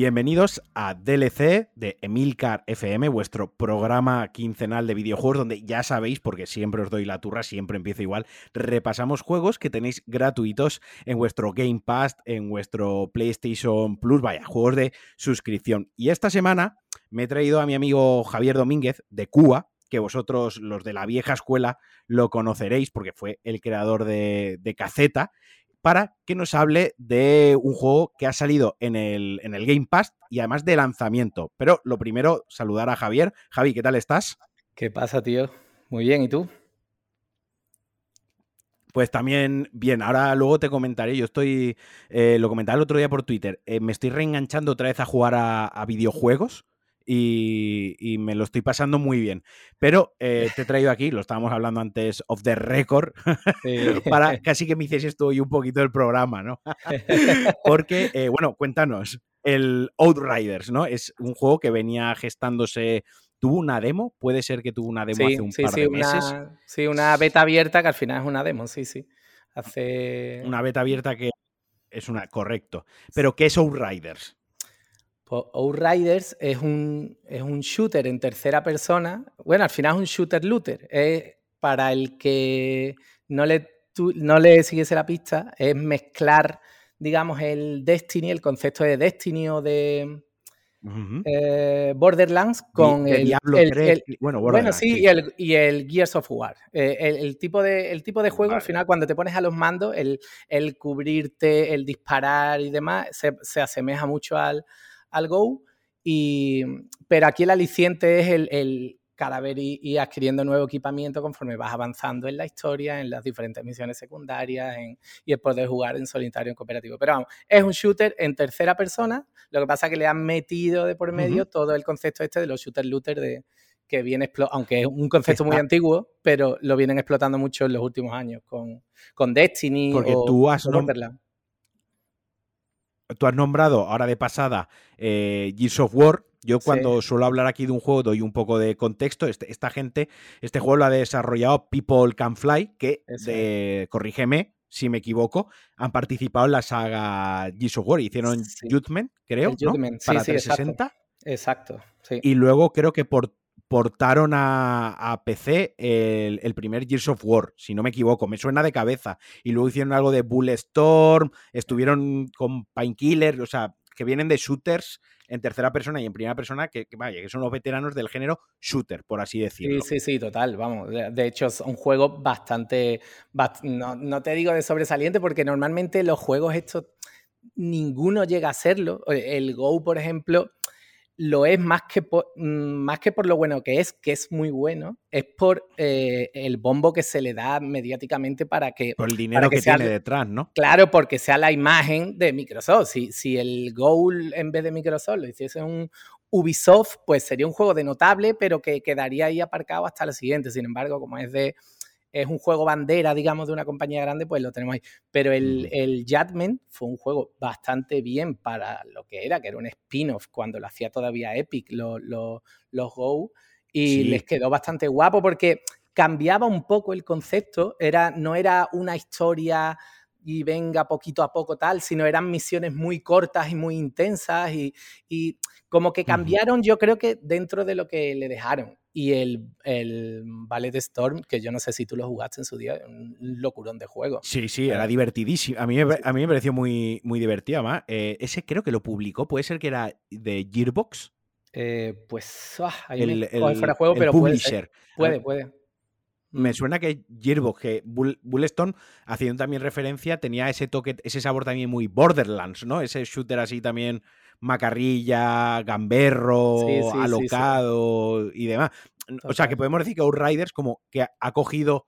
Bienvenidos a DLC de Emilcar FM, vuestro programa quincenal de videojuegos, donde ya sabéis, porque siempre os doy la turra, siempre empiezo igual, repasamos juegos que tenéis gratuitos en vuestro Game Pass, en vuestro PlayStation Plus, vaya, juegos de suscripción. Y esta semana me he traído a mi amigo Javier Domínguez de Cuba, que vosotros, los de la vieja escuela, lo conoceréis porque fue el creador de, de Caceta para que nos hable de un juego que ha salido en el, en el Game Pass y además de lanzamiento. Pero lo primero, saludar a Javier. Javi, ¿qué tal estás? ¿Qué pasa, tío? Muy bien, ¿y tú? Pues también bien, ahora luego te comentaré, yo estoy, eh, lo comentaba el otro día por Twitter, eh, me estoy reenganchando otra vez a jugar a videojuegos y, me lo estoy pasando muy bien. Pero eh, te he traído aquí, lo estábamos hablando antes off the record, para casi que me hiciese esto hoy un poquito del programa, ¿no? Porque, eh, bueno, cuéntanos, el Outriders, ¿no? Es un juego que venía gestándose ¿Tuvo una demo? Puede ser que tuvo una demo hace un par de meses. sí, una beta abierta que al final es una demo, sí, sí. Hace. Una beta abierta que es una. Correcto. Pero, ¿qué es Outriders? Pues Outriders es un, es un shooter en tercera persona. Bueno, al final es un shooter-looter. Es para el que no le, no le siguiese la pista, es mezclar, digamos, el Destiny, el concepto de Destiny o de eh, Borderlands con el, Diablo bueno, bueno, sí, Y, el, y el Gears of War. Eh, el, tipo de, el tipo de juego, al final, cuando te pones a los mandos, el, el cubrirte, el disparar y demás, se, se asemeja mucho al, al Go. Y, pero aquí el aliciente es el, el cada vez ir, adquiriendo nuevo equipamiento conforme vas avanzando en la historia, en las diferentes misiones secundarias y el poder jugar en solitario en cooperativo. Pero vamos, es un shooter en tercera persona, lo que pasa es que le han metido de por medio todo el concepto este de los shooter looter de que viene aunque es un concepto muy antiguo, pero lo vienen explotando mucho en los últimos años con, con Destiny Porque o, tú has, tú has nombrado ahora de pasada eh, Gears of War. Yo cuando suelo hablar aquí de un juego doy un poco de contexto. Este, esta gente, este juego lo ha desarrollado People Can Fly, que, corrígeme si me equivoco, han participado en la saga Gears of War. Hicieron Judgment, creo, ¿no? Para 360. Exacto. exacto y luego creo que por portaron a, PC el, primer Gears of War, si no me equivoco, me suena de cabeza. Y luego hicieron algo de Bulletstorm, estuvieron con Painkiller, o sea, que vienen de shooters en tercera persona y en primera persona, que, vaya, que son los veteranos del género shooter, por así decirlo. Sí, sí, sí, total, vamos. De, hecho, es un juego bastante, no, no te digo de sobresaliente, porque normalmente los juegos estos, ninguno llega a serlo. El Go, por ejemplo, lo es más que, por, mm, más que por lo bueno que es, que es muy bueno, es por eh, el bombo que se le da mediáticamente para que... Por el dinero que, tiene detrás, ¿no? Claro, porque sea la imagen de Microsoft. Si, si el Goal en vez de Microsoft lo hiciese un Ubisoft, pues sería un juego de notable, pero que quedaría ahí aparcado hasta lo siguiente. Sin embargo, como es de es un juego bandera, digamos, de una compañía grande, pues lo tenemos ahí. Pero el, el fue un juego bastante bien para lo que era, que era un spin-off cuando lo hacía todavía Epic, los Go, y les quedó bastante guapo porque cambiaba un poco el concepto, era, no era una historia y venga poquito a poco tal, sino eran misiones muy cortas y muy intensas y, y como que cambiaron yo creo que dentro de lo que le dejaron y el, el Ballet Storm, que yo no sé si tú lo jugaste en su día, un locurón de juego. Sí, sí, era divertidísimo. A mí, a mí me pareció muy, muy divertido, además. Eh, ese creo que lo publicó, puede ser que era de Gearbox. Eh, pues ah, ahí el, me fuera juego, pero publisher. puede, puede, Me mm. suena que Gearbox, que Bulletstorm, haciendo también referencia, tenía ese toque, ese sabor también muy Borderlands, ¿no? Ese shooter así también macarrilla, gamberro, alocado y demás. O sea, que podemos decir que Outriders como que ha cogido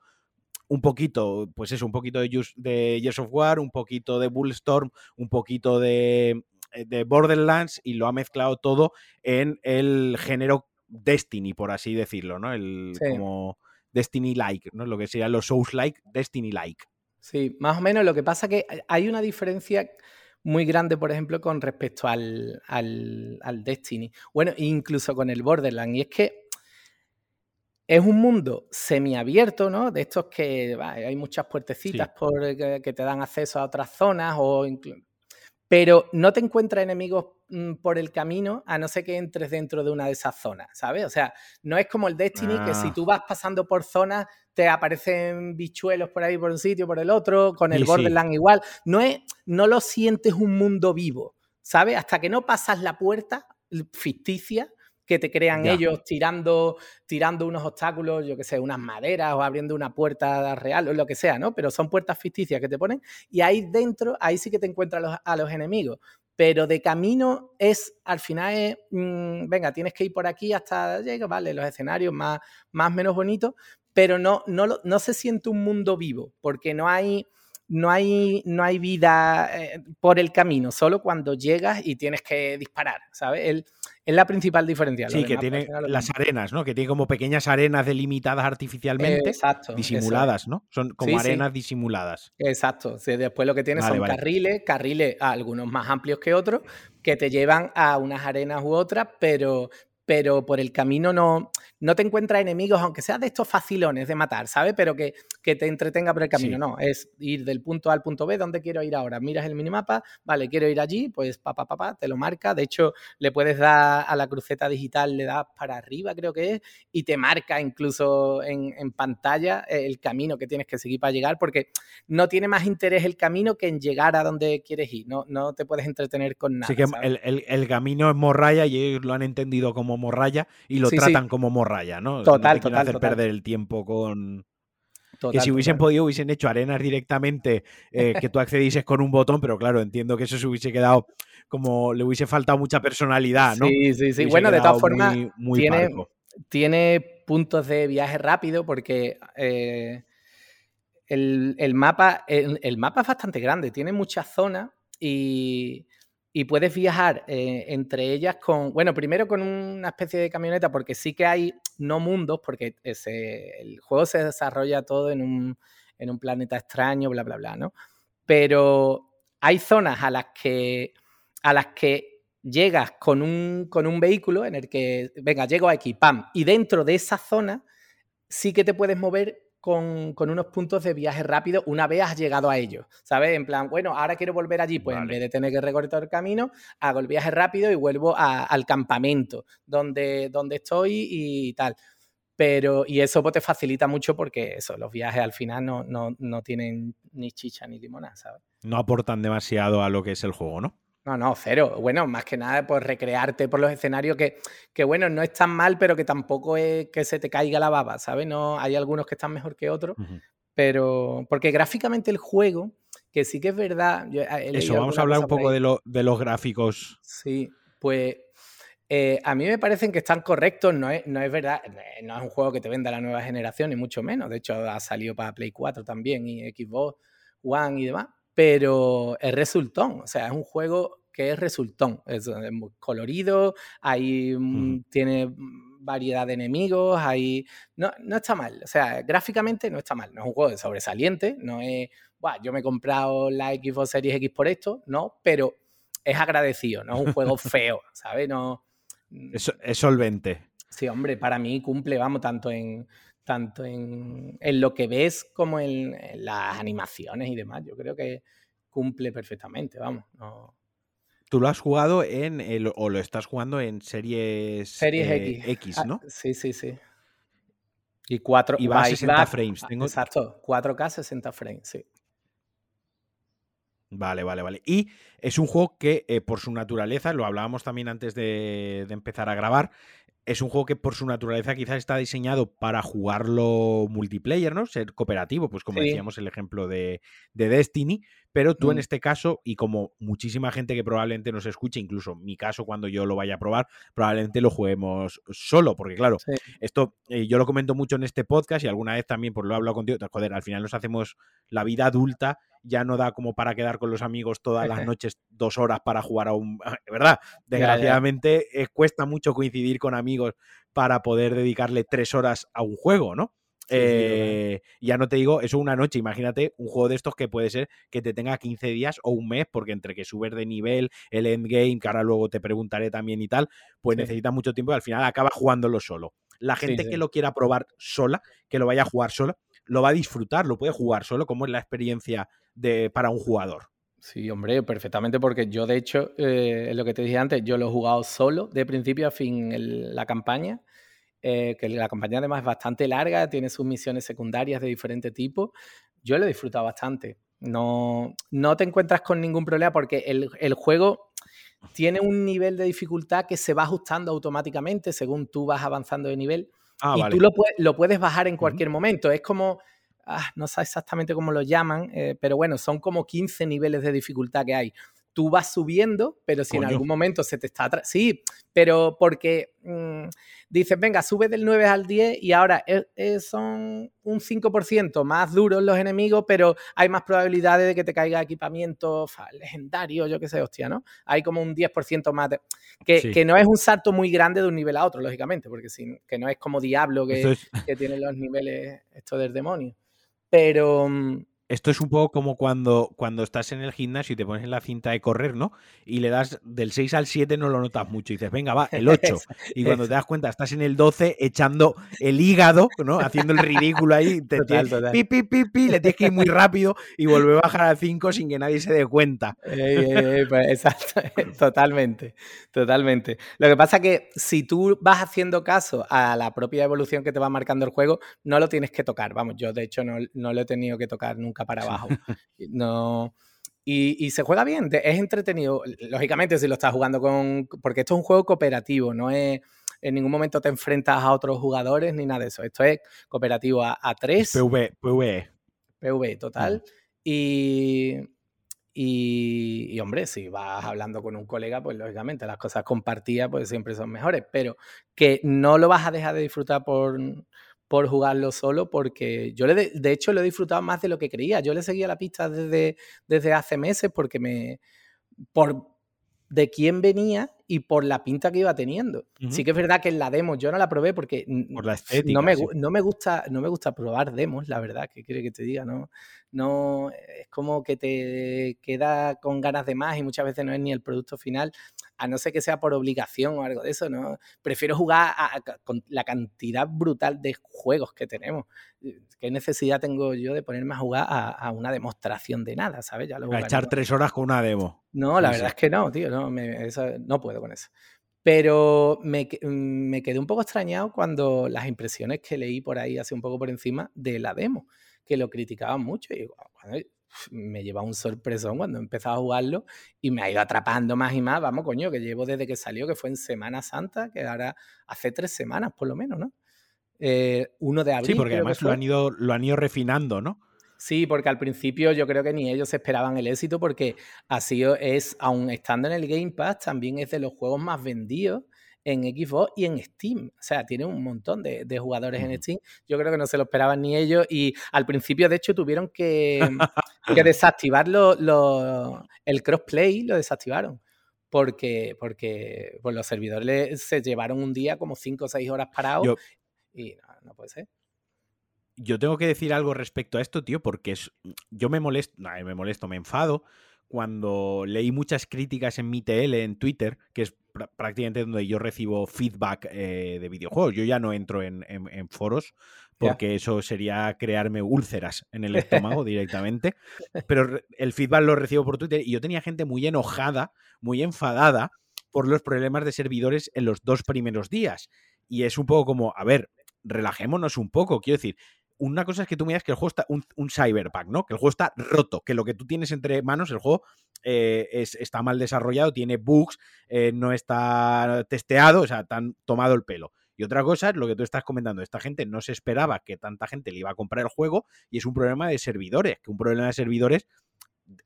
un poquito, pues eso, un poquito de, de Years of War, un poquito de Bullstorm, un poquito de, eh, de Borderlands y lo ha mezclado todo en el género Destiny, por así decirlo, ¿no? El como Destiny-like, ¿no? Lo que sería los Souls-like, Destiny-like. Sí, más o menos. Lo que pasa que hay una diferencia muy grande, por ejemplo, con respecto al, al, Destiny. Bueno, incluso con el Borderlands. Y es que es un mundo semiabierto, ¿no? De estos que hay muchas puertecitas por, que, te dan acceso a otras zonas o pero no te encuentras enemigos mm, por el camino a no ser que entres dentro de una de esas zonas, ¿sabes? O sea, no es como el Destiny que si Ah. tú vas pasando por zonas te aparecen bichuelos por ahí por un sitio, por el otro, con el Sí, sí. Borderland igual. No, es, no lo sientes un mundo vivo, ¿sabes? Hasta que no pasas la puerta ficticia que te crean Ya. ellos tirando, tirando unos obstáculos, yo que sé, unas maderas o abriendo una puerta real o lo que sea, ¿no? Pero son puertas ficticias que te ponen y ahí dentro, ahí sí que te encuentras a los, a los enemigos. Pero de camino es, al final es, mm, venga, tienes que ir por aquí hasta llegar, vale, los escenarios más, más menos bonitos, pero no, no, no se siente un mundo vivo, porque no hay, no hay, no hay vida eh, por el camino, solo cuando llegas y tienes que disparar, ¿sabes? El- es la principal diferencia. Sí, que tiene las mismo. arenas, ¿no? Que tiene como pequeñas arenas delimitadas artificialmente, Exacto, eso disimuladas, ¿no? Son como Sí, sí. arenas disimuladas. Exacto. Sí, después lo que tienes Vale, son vale. carriles, carriles, algunos más amplios que otros, que te llevan a unas arenas u otras, pero, pero por el camino no, no te encuentras enemigos, aunque sea de estos facilones de matar, ¿sabes? Pero que, que te entretenga por el camino. Sí. No, es ir del punto A al punto B, ¿dónde quiero ir ahora? Miras el minimapa, vale, quiero ir allí, pues papá, papá, te lo marca. De hecho, le puedes dar a la cruceta digital, le das para arriba, creo que es, y te marca incluso en, en pantalla el camino que tienes que seguir para llegar, porque no tiene más interés el camino que en llegar a donde quieres ir. No, no te puedes entretener con nada. Así que el, el- el camino es morralla y ellos lo han entendido como morralla y lo Sí, sí. tratan como morralla, ¿no? Sea, no Total, te total, hacer total. perder el tiempo con... que Total, si hubiesen total. podido hubiesen hecho arenas directamente eh, que tú accedieses con un botón, pero claro, entiendo que eso se hubiese quedado como le hubiese faltado mucha personalidad, ¿no? Sí, sí, sí. Bueno, de todas formas, muy, muy tiene, parco. tiene puntos de viaje rápido porque eh, el, el mapa, el, el mapa es bastante grande, tiene muchas zonas y, y puedes viajar eh, entre ellas con, bueno, primero con una especie de camioneta porque sí que hay no mundos, porque ese, el juego se desarrolla todo en un, en un planeta extraño, bla, bla, bla, ¿no? Pero hay zonas a las que, a las que llegas con un, con un vehículo en el que, venga, llego aquí, pam, y dentro de esa zona sí que te puedes mover con, con unos puntos de viaje rápido una vez has llegado a ellos, ¿sabes? En plan, bueno, ahora quiero volver allí, pues en Vale. vez de tener que recorrer el camino, hago el viaje rápido y vuelvo a- al campamento donde, donde estoy y tal. Pero, y eso pues, te facilita mucho porque eso, los viajes al final no, no, no tienen ni chicha ni limonada, ¿sabes? No aportan demasiado a lo que es el juego, ¿no? No, no, cero. Bueno, más que nada, pues recrearte por los escenarios que, que, bueno, no es tan mal, pero que tampoco es que se te caiga la baba, ¿sabes? No, hay algunos que están mejor que otros, pero porque gráficamente el juego, que sí que es verdad. yo he Eso, vamos a hablar un poco de, lo- de los gráficos. Sí, pues eh, a mí me parecen que están correctos. No es, no es verdad, no es un juego que te venda la nueva generación, ni mucho menos. De hecho, ha salido para Play 4 también y Xbox One y demás. Pero es resultón, o sea, es un juego que es resultón. Es, es muy colorido, hay, mm, tiene mm, variedad de enemigos, hay... No, no está mal, o sea, gráficamente no está mal. No es un juego de sobresaliente, no es, "Buah, yo me he comprado la Xbox Series X por esto, no, pero es agradecido, no es un juego feo, ¿sabes? No, Es, es solvente. Sí, hombre, para mí cumple, vamos, tanto en tanto en, en lo que ves como en, en las animaciones y demás. Yo creo que cumple perfectamente, vamos. No. Tú lo has jugado en el, o lo estás jugando en series, Series eh, X. X, Ah, ¿no? sí, sí, sí. Y 4 Y va a 60 frames. Tengo- Exacto, 4K 60 frames, sí. Vale, vale, vale. Y es un juego que, eh, por su naturaleza, lo hablábamos también antes de, de empezar a grabar, es un juego que por su naturaleza quizás está diseñado para jugarlo multiplayer, ¿no? Ser cooperativo, pues como Sí. decíamos el ejemplo de, de Destiny, pero tú en Mm. este caso, y como muchísima gente que probablemente nos escuche, incluso mi caso cuando yo lo vaya a probar, probablemente lo juguemos solo, porque claro, Sí. esto eh, yo lo comento mucho en este podcast y alguna vez también pues lo he hablado contigo, joder, al final nos hacemos la vida adulta ya no da como para quedar con los amigos todas las noches dos horas para jugar a un... ¿Verdad? ya. Desgraciadamente eh, cuesta mucho coincidir con amigos para poder dedicarle tres horas a un juego, ¿no? Sí, sí, total. Eh, ya no te digo eso una noche, imagínate un juego de estos que puede ser que te tenga 15 días o un mes, porque entre que subes de nivel, el endgame, que ahora luego te preguntaré también y tal, pues Sí. necesita mucho tiempo y al final acaba jugándolo solo. La gente que lo quiera probar sola, que lo vaya a jugar sola, lo va a disfrutar, lo puede jugar solo, como es la experiencia de, para un jugador. Sí, hombre, perfectamente, porque yo de hecho, eh, lo que te dije antes, yo lo he jugado solo, de principio a fin, la campaña, eh, que la campaña además es bastante larga, tiene sus misiones secundarias de diferente tipo. Yo lo he disfrutado bastante. No, no te encuentras con ningún problema porque el, el juego tiene un nivel de dificultad que se va ajustando automáticamente según tú vas avanzando de nivel. Ah, y tú lo, lo, puedes bajar en cualquier momento. Es como Ah, no sé exactamente cómo lo llaman, eh, pero bueno, son como 15 niveles de dificultad que hay. Tú vas subiendo, pero si en algún momento se te está... Sí, pero porque mm, dices, venga, sube del 9 al 10 y ahora son un 5% más duros los enemigos, pero hay más probabilidades de que te caiga equipamiento legendario, yo qué sé, hostia, ¿no? Hay como un 10% más de... Que, no es un salto muy grande de un nivel a otro, lógicamente, porque que no es como Diablo que, que tiene los niveles estos del demonio. Pero, mm, esto es un poco como cuando, cuando estás en el gimnasio y te pones en la cinta de correr, ¿no? Y le das del 6 al 7, no lo notas mucho. Y dices, venga, va, el 8. Y cuando te das cuenta, estás en el 12 echando el hígado, ¿no? Haciendo el ridículo ahí. Te total, total. Pi, pi, pi, pi, le tienes que ir muy rápido y volver a bajar al 5 sin que nadie se dé cuenta. Pues, exacto, totalmente, totalmente. Lo que pasa es que si tú vas haciendo caso a la propia evolución que te va marcando el juego, no lo tienes que tocar. Vamos, yo de hecho no, no lo he tenido que tocar nunca para abajo. No. Y, se juega bien, es entretenido. Lógicamente, si lo estás jugando con. Porque esto es un juego cooperativo, no es. En ningún momento te enfrentas a otros jugadores ni nada de eso. Esto es cooperativo a, a tres. PV, PV. PV, total. Y, y, hombre, si vas hablando con un colega, pues lógicamente las cosas compartidas pues siempre son mejores, pero que no lo vas a dejar de disfrutar por, por jugarlo solo, porque yo le de, hecho lo he disfrutado más de lo que creía. Yo le seguía la pista desde, desde hace meses porque me. por de quién venía y por la pinta que iba teniendo. Sí que es verdad que en la demo yo no la probé porque por la estética, no, me, no, me, gusta, no me gusta probar demos, la verdad, que quiere que te diga, ¿no? No, es como que te queda con ganas de más y muchas veces no es ni el producto final a no ser que sea por obligación o algo de eso, ¿no? Prefiero jugar con la cantidad brutal de juegos que tenemos. ¿Qué necesidad tengo yo de ponerme a jugar a, una demostración de nada, ¿sabes? Ya a echar tres horas con una demo. No, la verdad es que no, tío, no, no puedo con eso. Pero me, me, quedé un poco extrañado cuando las impresiones que leí por ahí, hace un poco por encima, de la demo, que lo criticaban mucho. Y digo, me lleva un sorpresón cuando he empezado a jugarlo y me ha ido atrapando más y más. Vamos, coño, que llevo desde que salió, que fue en Semana Santa, que ahora hace tres semanas por lo menos, ¿no? Eh, uno de abril. Sí, porque además lo han, ido, lo han ido refinando, ¿no? Sí, porque al principio yo creo que ni ellos esperaban el éxito porque así es, aún estando en el Game Pass, también es de los juegos más vendidos en Xbox y en Steam. O sea, tiene un montón de, jugadores en Steam. Yo creo que no se lo esperaban ni ellos y al principio, de hecho, tuvieron que, desactivar el crossplay, lo desactivaron. Porque, porque pues los servidores se llevaron un día como 5 o 6 horas parados y no, puede ser yo tengo que decir algo respecto a esto, tío, porque es, yo me molesto, no, me molesto, me enfado cuando leí muchas críticas en mi TL en Twitter, que es prácticamente donde yo recibo feedback eh, de videojuegos. Yo ya no entro en, foros porque eso sería crearme úlceras en el estómago directamente. Pero el feedback lo recibo por Twitter y yo tenía gente muy enojada, muy enfadada por los problemas de servidores en los dos primeros días. Y es un poco como, a ver, relajémonos un poco. Quiero decir, una cosa es que tú me digas que el juego está un, un, cyberpunk, ¿no? Que el juego está roto, que lo que tú tienes entre manos, el juego eh, está mal desarrollado, tiene bugs, eh, no está testeado, o sea, han tomado el pelo. Y otra cosa es lo que tú estás comentando, esta gente no se esperaba que tanta gente le iba a comprar el juego y es un problema de servidores, que un problema de servidores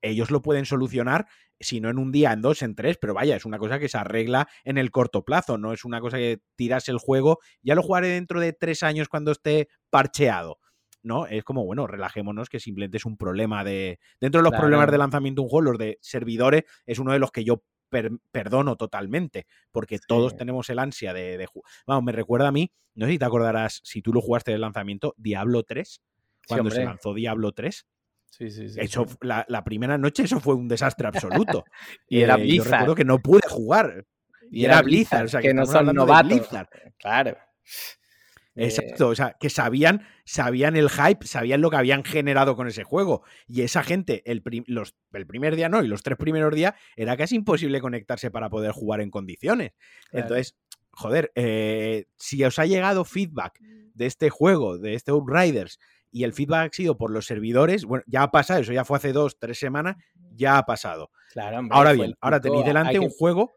ellos lo pueden solucionar, si no en un día, en dos, en tres, pero vaya, es una cosa que se arregla en el corto plazo, no es una cosa que tiras el juego, ya lo jugaré dentro de tres años cuando esté parcheado. ¿No? Es como, bueno, relajémonos, que simplemente es un problema de. Dentro de los problemas de lanzamiento de un juego, los de servidores es uno de los que yo perdono totalmente, porque todos tenemos el ansia de, jugar. Vamos, me recuerda a mí, no sé si te acordarás, si tú lo jugaste del lanzamiento, Diablo 3, cuando se lanzó Diablo 3. Sí, sí, sí. Eso, la, primera noche eso fue un desastre absoluto. y era Blizzard. Yo recuerdo que no pude jugar. Y, era, Blizzard, o sea, que, no son novatos. Claro. Exacto, o sea, que sabían, sabían el hype, sabían lo que habían generado con ese juego. Y esa gente, el, los, el primer día no, y los tres primeros días, era casi imposible conectarse para poder jugar en condiciones. Entonces, joder, eh, si os ha llegado feedback de este juego, de este Outriders, y el feedback ha sido por los servidores, bueno, ya ha pasado, eso ya fue hace dos, tres semanas, ya ha pasado. Claro, ahora bien, ahora tenéis delante un juego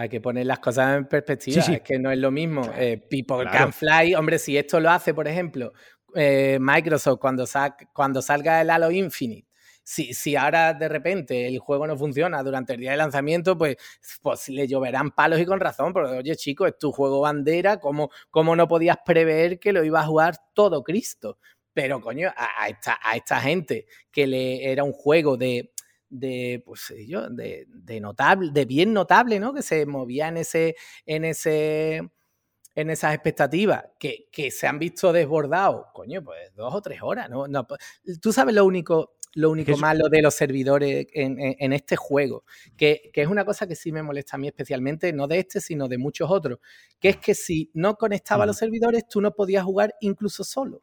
hay que poner las cosas en perspectiva. Es que no es lo mismo. Eh, People Can Fly, hombre, si esto lo hace, por ejemplo, eh, Microsoft cuando, cuando salga el Halo Infinite, si, si, ahora de repente el juego no funciona durante el día de lanzamiento, pues, pues le lloverán palos y con razón. Porque, oye, chico, es tu juego bandera, ¿cómo, cómo no podías prever que lo iba a jugar todo Cristo? Pero, coño, a, esta, a esta gente que le era un juego de de, pues yo, de, de, notable, de bien notable, ¿no? Que se movía en ese, en ese, en esas expectativas, que, que se han visto desbordados, coño, pues dos o tres horas, ¿no? no pues, Tú sabes lo único, lo único malo de los servidores en, en, este juego, que, que, es una cosa que sí me molesta a mí especialmente, no de este, sino de muchos otros, que es que si no conectaba a los servidores, tú no podías jugar incluso solo.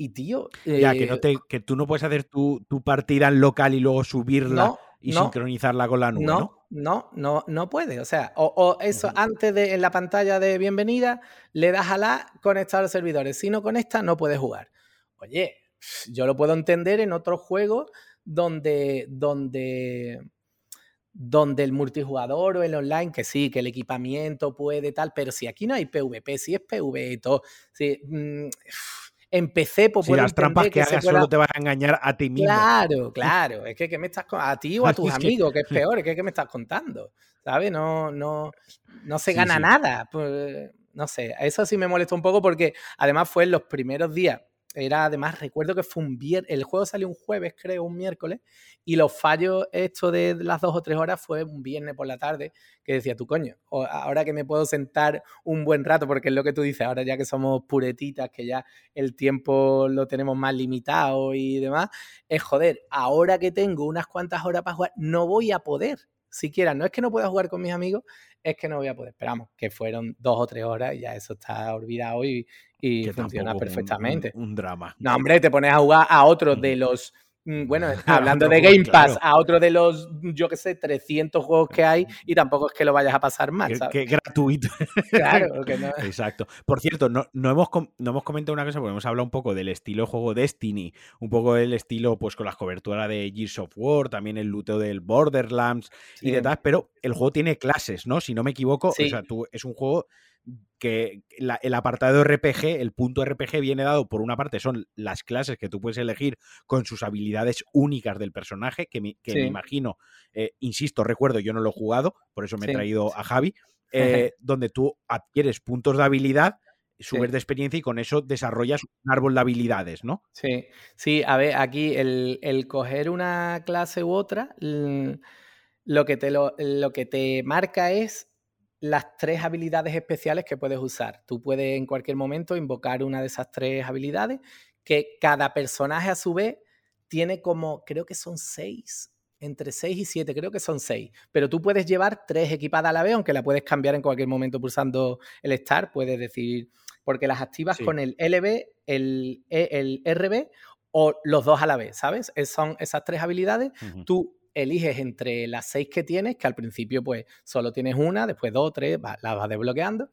Y tío. ya, que, no eh, te, que tú no puedes hacer tu, partida en local y luego subirla y sincronizarla con la nube. No, no, no, no, puede. O sea, o, eso antes de en la pantalla de bienvenida, le das a la conectar a los servidores. Si no conecta, no puedes jugar. Oye, yo lo puedo entender en otros juegos donde, donde, donde el multijugador o el online, que sí, que el equipamiento puede tal, pero si aquí no hay PvP, si es PvE y todo, si, mm, empecé por Si las trampas que, hagas solo te van a engañar a ti mismo. Claro, claro. Es que ¿qué me estás a ti o a tus amigos, que es peor, es que ¿qué me estás contando? ¿Sabes? No, no, no se gana nada. Pues, no sé, eso sí me molesta un poco porque además fue en los primeros días era además, recuerdo que fue un viernes, el juego salió un jueves, creo, un miércoles, y los fallos, esto de las dos o tres horas, fue un viernes por la tarde, que decía, tú coño, ahora que me puedo sentar un buen rato, porque es lo que tú dices, ahora ya que somos puretitas, que ya el tiempo lo tenemos más limitado y demás, es joder, ahora que tengo unas cuantas horas para jugar, no voy a poder siquiera, no es que no pueda jugar con mis amigos, es que no voy a poder. Esperamos que fueron dos o tres horas y ya eso está olvidado y, y funciona perfectamente. Un, drama. No, hombre, te pones a jugar a otro de los Mm, bueno, hablando de Game Pass, a otro de los, yo qué sé, 300 juegos que hay y tampoco es que lo vayas a pasar mal. ¿sabes? Que, gratuito. Claro, que no. Exacto. Por cierto, no, no, hemos, no hemos comentado una cosa, porque hemos hablado un poco del estilo juego Destiny, un poco del estilo, pues con las coberturas de Gears of War, también el luteo del Borderlands y demás, pero el juego tiene clases, ¿no? Si no me equivoco, o sea, tú, es un juego que el apartado RPG, el punto RPG viene dado por una parte son las clases que tú puedes elegir con sus habilidades únicas del personaje, que me, imagino, eh, insisto, recuerdo, yo no lo he jugado, por eso me he traído a Javi, eh, donde tú adquieres puntos de habilidad, subes de experiencia y con eso desarrollas un árbol de habilidades, ¿no? Sí, sí, a ver, aquí el, el coger una clase u otra, lo que te, lo, lo que te marca es las tres habilidades especiales que puedes usar. Tú puedes en cualquier momento invocar una de esas tres habilidades, que cada personaje a su vez tiene como, creo que son seis, entre seis y siete, creo que son seis. Pero tú puedes llevar tres equipadas a la vez, aunque la puedes cambiar en cualquier momento pulsando el Start, puedes decir, porque las activas con el LB, el, e, el RB o los dos a la vez, ¿sabes? son esas tres habilidades. Tú eliges entre las seis que tienes, que al principio pues solo tienes una, después dos, tres, las vas desbloqueando.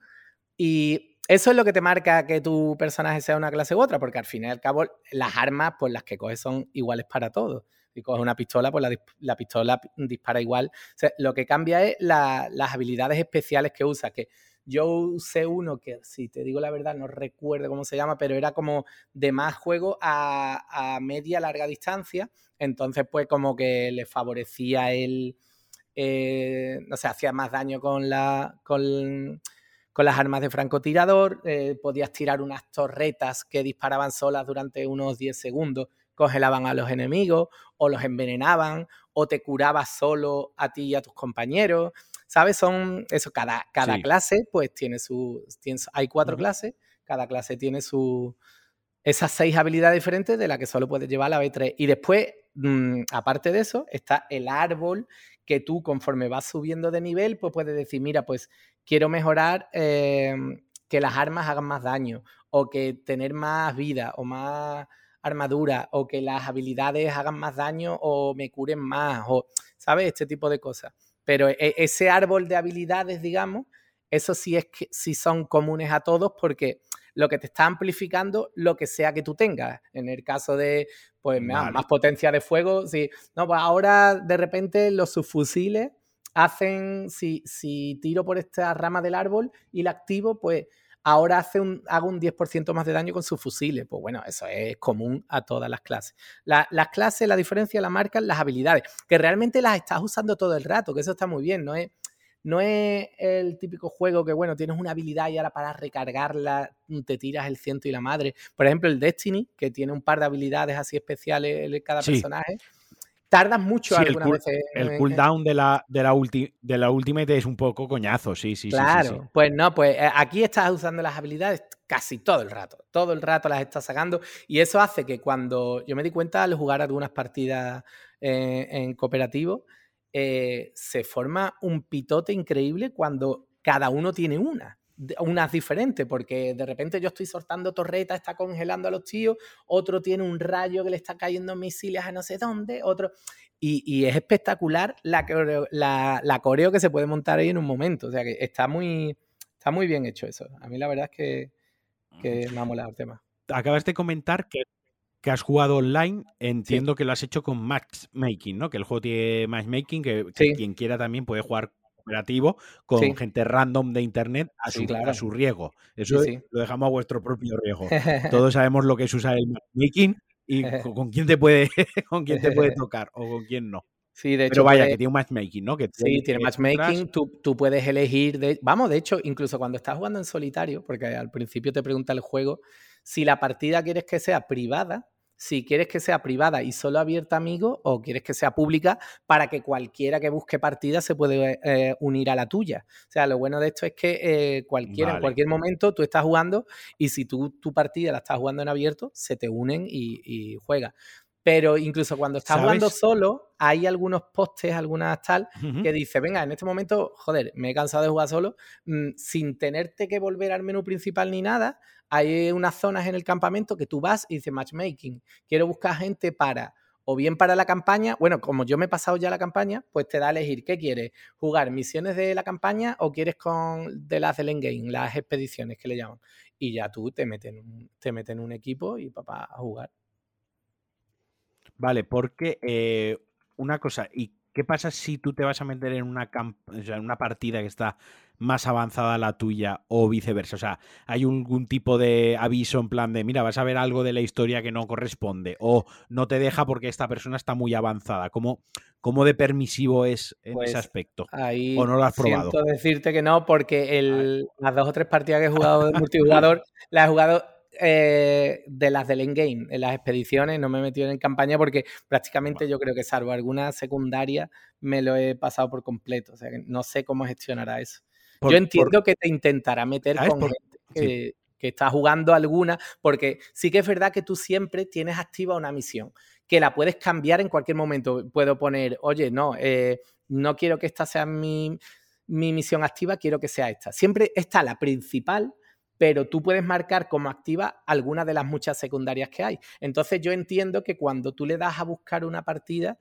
Y eso es lo que te marca que tu personaje sea una clase u otra, porque al fin y al cabo las armas pues las que coges son iguales para todos. Si coges una pistola, pues la, pistola dispara igual. lo que cambia es las habilidades especiales que usa, que yo usé uno que, si te digo la verdad, no recuerdo cómo se llama, pero era como de más juego a, a media larga distancia. Entonces, pues como que le favorecía el, eh, no sé, hacía más daño con, la, con, las armas de francotirador, eh, podías tirar unas torretas que disparaban solas durante unos 10 segundos, congelaban a los enemigos o los envenenaban o te curabas solo a ti y a tus compañeros. ¿Sabes? Son eso, cada, cada clase pues tiene su, hay cuatro clases, cada clase tiene su, esas seis habilidades diferentes de las que solo puedes llevar la B3. Y después, mm, aparte de eso, está el árbol que tú conforme vas subiendo de nivel, pues puedes decir, mira, pues quiero mejorar em, que las armas hagan más daño, o que tener más vida o más armadura, o que las habilidades hagan más daño o me curen más, o, ¿sabes? Este tipo de cosas. Pero e, ese árbol de habilidades, digamos, eso sí es que sí son comunes a todos porque lo que te está amplificando lo que sea que tú tengas. En el caso de, pues, más potencia de fuego, sí. No, pues ahora de repente los subfusiles hacen, si, si tiro por esta rama del árbol y la activo, pues ahora hace un, hago un 10% más de daño con sus fusiles. Pues bueno, eso es común a todas las clases. las clases, la diferencia la marcan las habilidades, que realmente las estás usando todo el rato, que eso está muy bien, no es, no es el típico juego que, bueno, tienes una habilidad y ahora para recargarla te tiras el ciento y la madre. Por ejemplo, el Destiny, que tiene un par de habilidades así especiales en cada personaje tardas mucho sí, algunas el veces. El cooldown de la, de, la de la Ultimate es un poco coñazo, sí, sí, claro, sí. Claro, pues no, pues eh, aquí estás usando las habilidades casi todo el rato. Todo el rato las estás sacando. Y eso hace que cuando yo me di cuenta al jugar algunas partidas eh, en cooperativo, eh, se forma un pitote increíble cuando cada uno tiene una unas diferentes, porque de repente yo estoy soltando torretas, está congelando a los tíos, otro tiene un rayo que le está cayendo misiles a no sé dónde, otro... Y, es espectacular la coreo, la, coreo que se puede montar ahí en un momento. O sea que está muy, está muy bien hecho eso. A mí la verdad es que, que me ha molado el tema. Acabas de comentar que, que has jugado online. Entiendo que lo has hecho con matchmaking, ¿no? Que el juego tiene matchmaking, que, que quien quiera también puede jugar cooperativo con gente random de internet a su, a su riesgo. Eso lo dejamos a vuestro propio riesgo. Todos sabemos lo que es usar el matchmaking y con, quién te puede con quién te puede tocar o con quién no. Sí, de hecho. Pero vaya, que tiene un matchmaking, ¿no? Que sí, tiene matchmaking. Tú, tú, puedes elegir. De, vamos, de hecho, incluso cuando estás jugando en solitario, porque al principio te pregunta el juego, si la partida quieres que sea privada, si quieres que sea privada y solo abierta a amigos o quieres que sea pública para que cualquiera que busque partida se puede eh, unir a la tuya. O sea, lo bueno de esto es que eh, cualquiera, en cualquier momento tú estás jugando y si tú tu partida la estás jugando en abierto, se te unen y, y juegas. Pero incluso cuando estás jugando solo, hay algunos postes, algunas tal, que dice, venga, en este momento, joder, me he cansado de jugar solo, mm, sin tenerte que volver al menú principal ni nada, hay unas zonas en el campamento que tú vas y dices matchmaking. Quiero buscar gente para, o bien para la campaña, bueno, como yo me he pasado ya la campaña, pues te da a elegir qué quieres, jugar misiones de la campaña o quieres con de las del endgame, las expediciones que le llaman. Y ya tú te metes en te metes en un equipo y papá a jugar. Vale, porque eh, una cosa, ¿y qué pasa si tú te vas a meter en una, en una partida que está más avanzada la tuya o viceversa? O sea, ¿hay algún tipo de aviso en plan de, mira, vas a ver algo de la historia que no corresponde o no te deja porque esta persona está muy avanzada? ¿Cómo, cómo de permisivo es en ese pues aspecto? ¿O no lo has probado? Siento decirte que no, porque las dos o tres partidas que he jugado de multijugador las he jugado eh, de las del endgame, en las expediciones, no me he metido en campaña porque prácticamente yo creo que salvo alguna secundaria me lo he pasado por completo. O sea que no sé cómo gestionará eso. yo entiendo que te intentará meter con gente que, está jugando alguna, porque sí que es verdad que tú siempre tienes activa una misión, que la puedes cambiar en cualquier momento. Puedo poner, oye, no, eh, no quiero que esta sea mi, mi misión activa, quiero que sea esta. Siempre está la principal pero tú puedes marcar como activa alguna de las muchas secundarias que hay. Entonces yo entiendo que cuando tú le das a buscar una partida,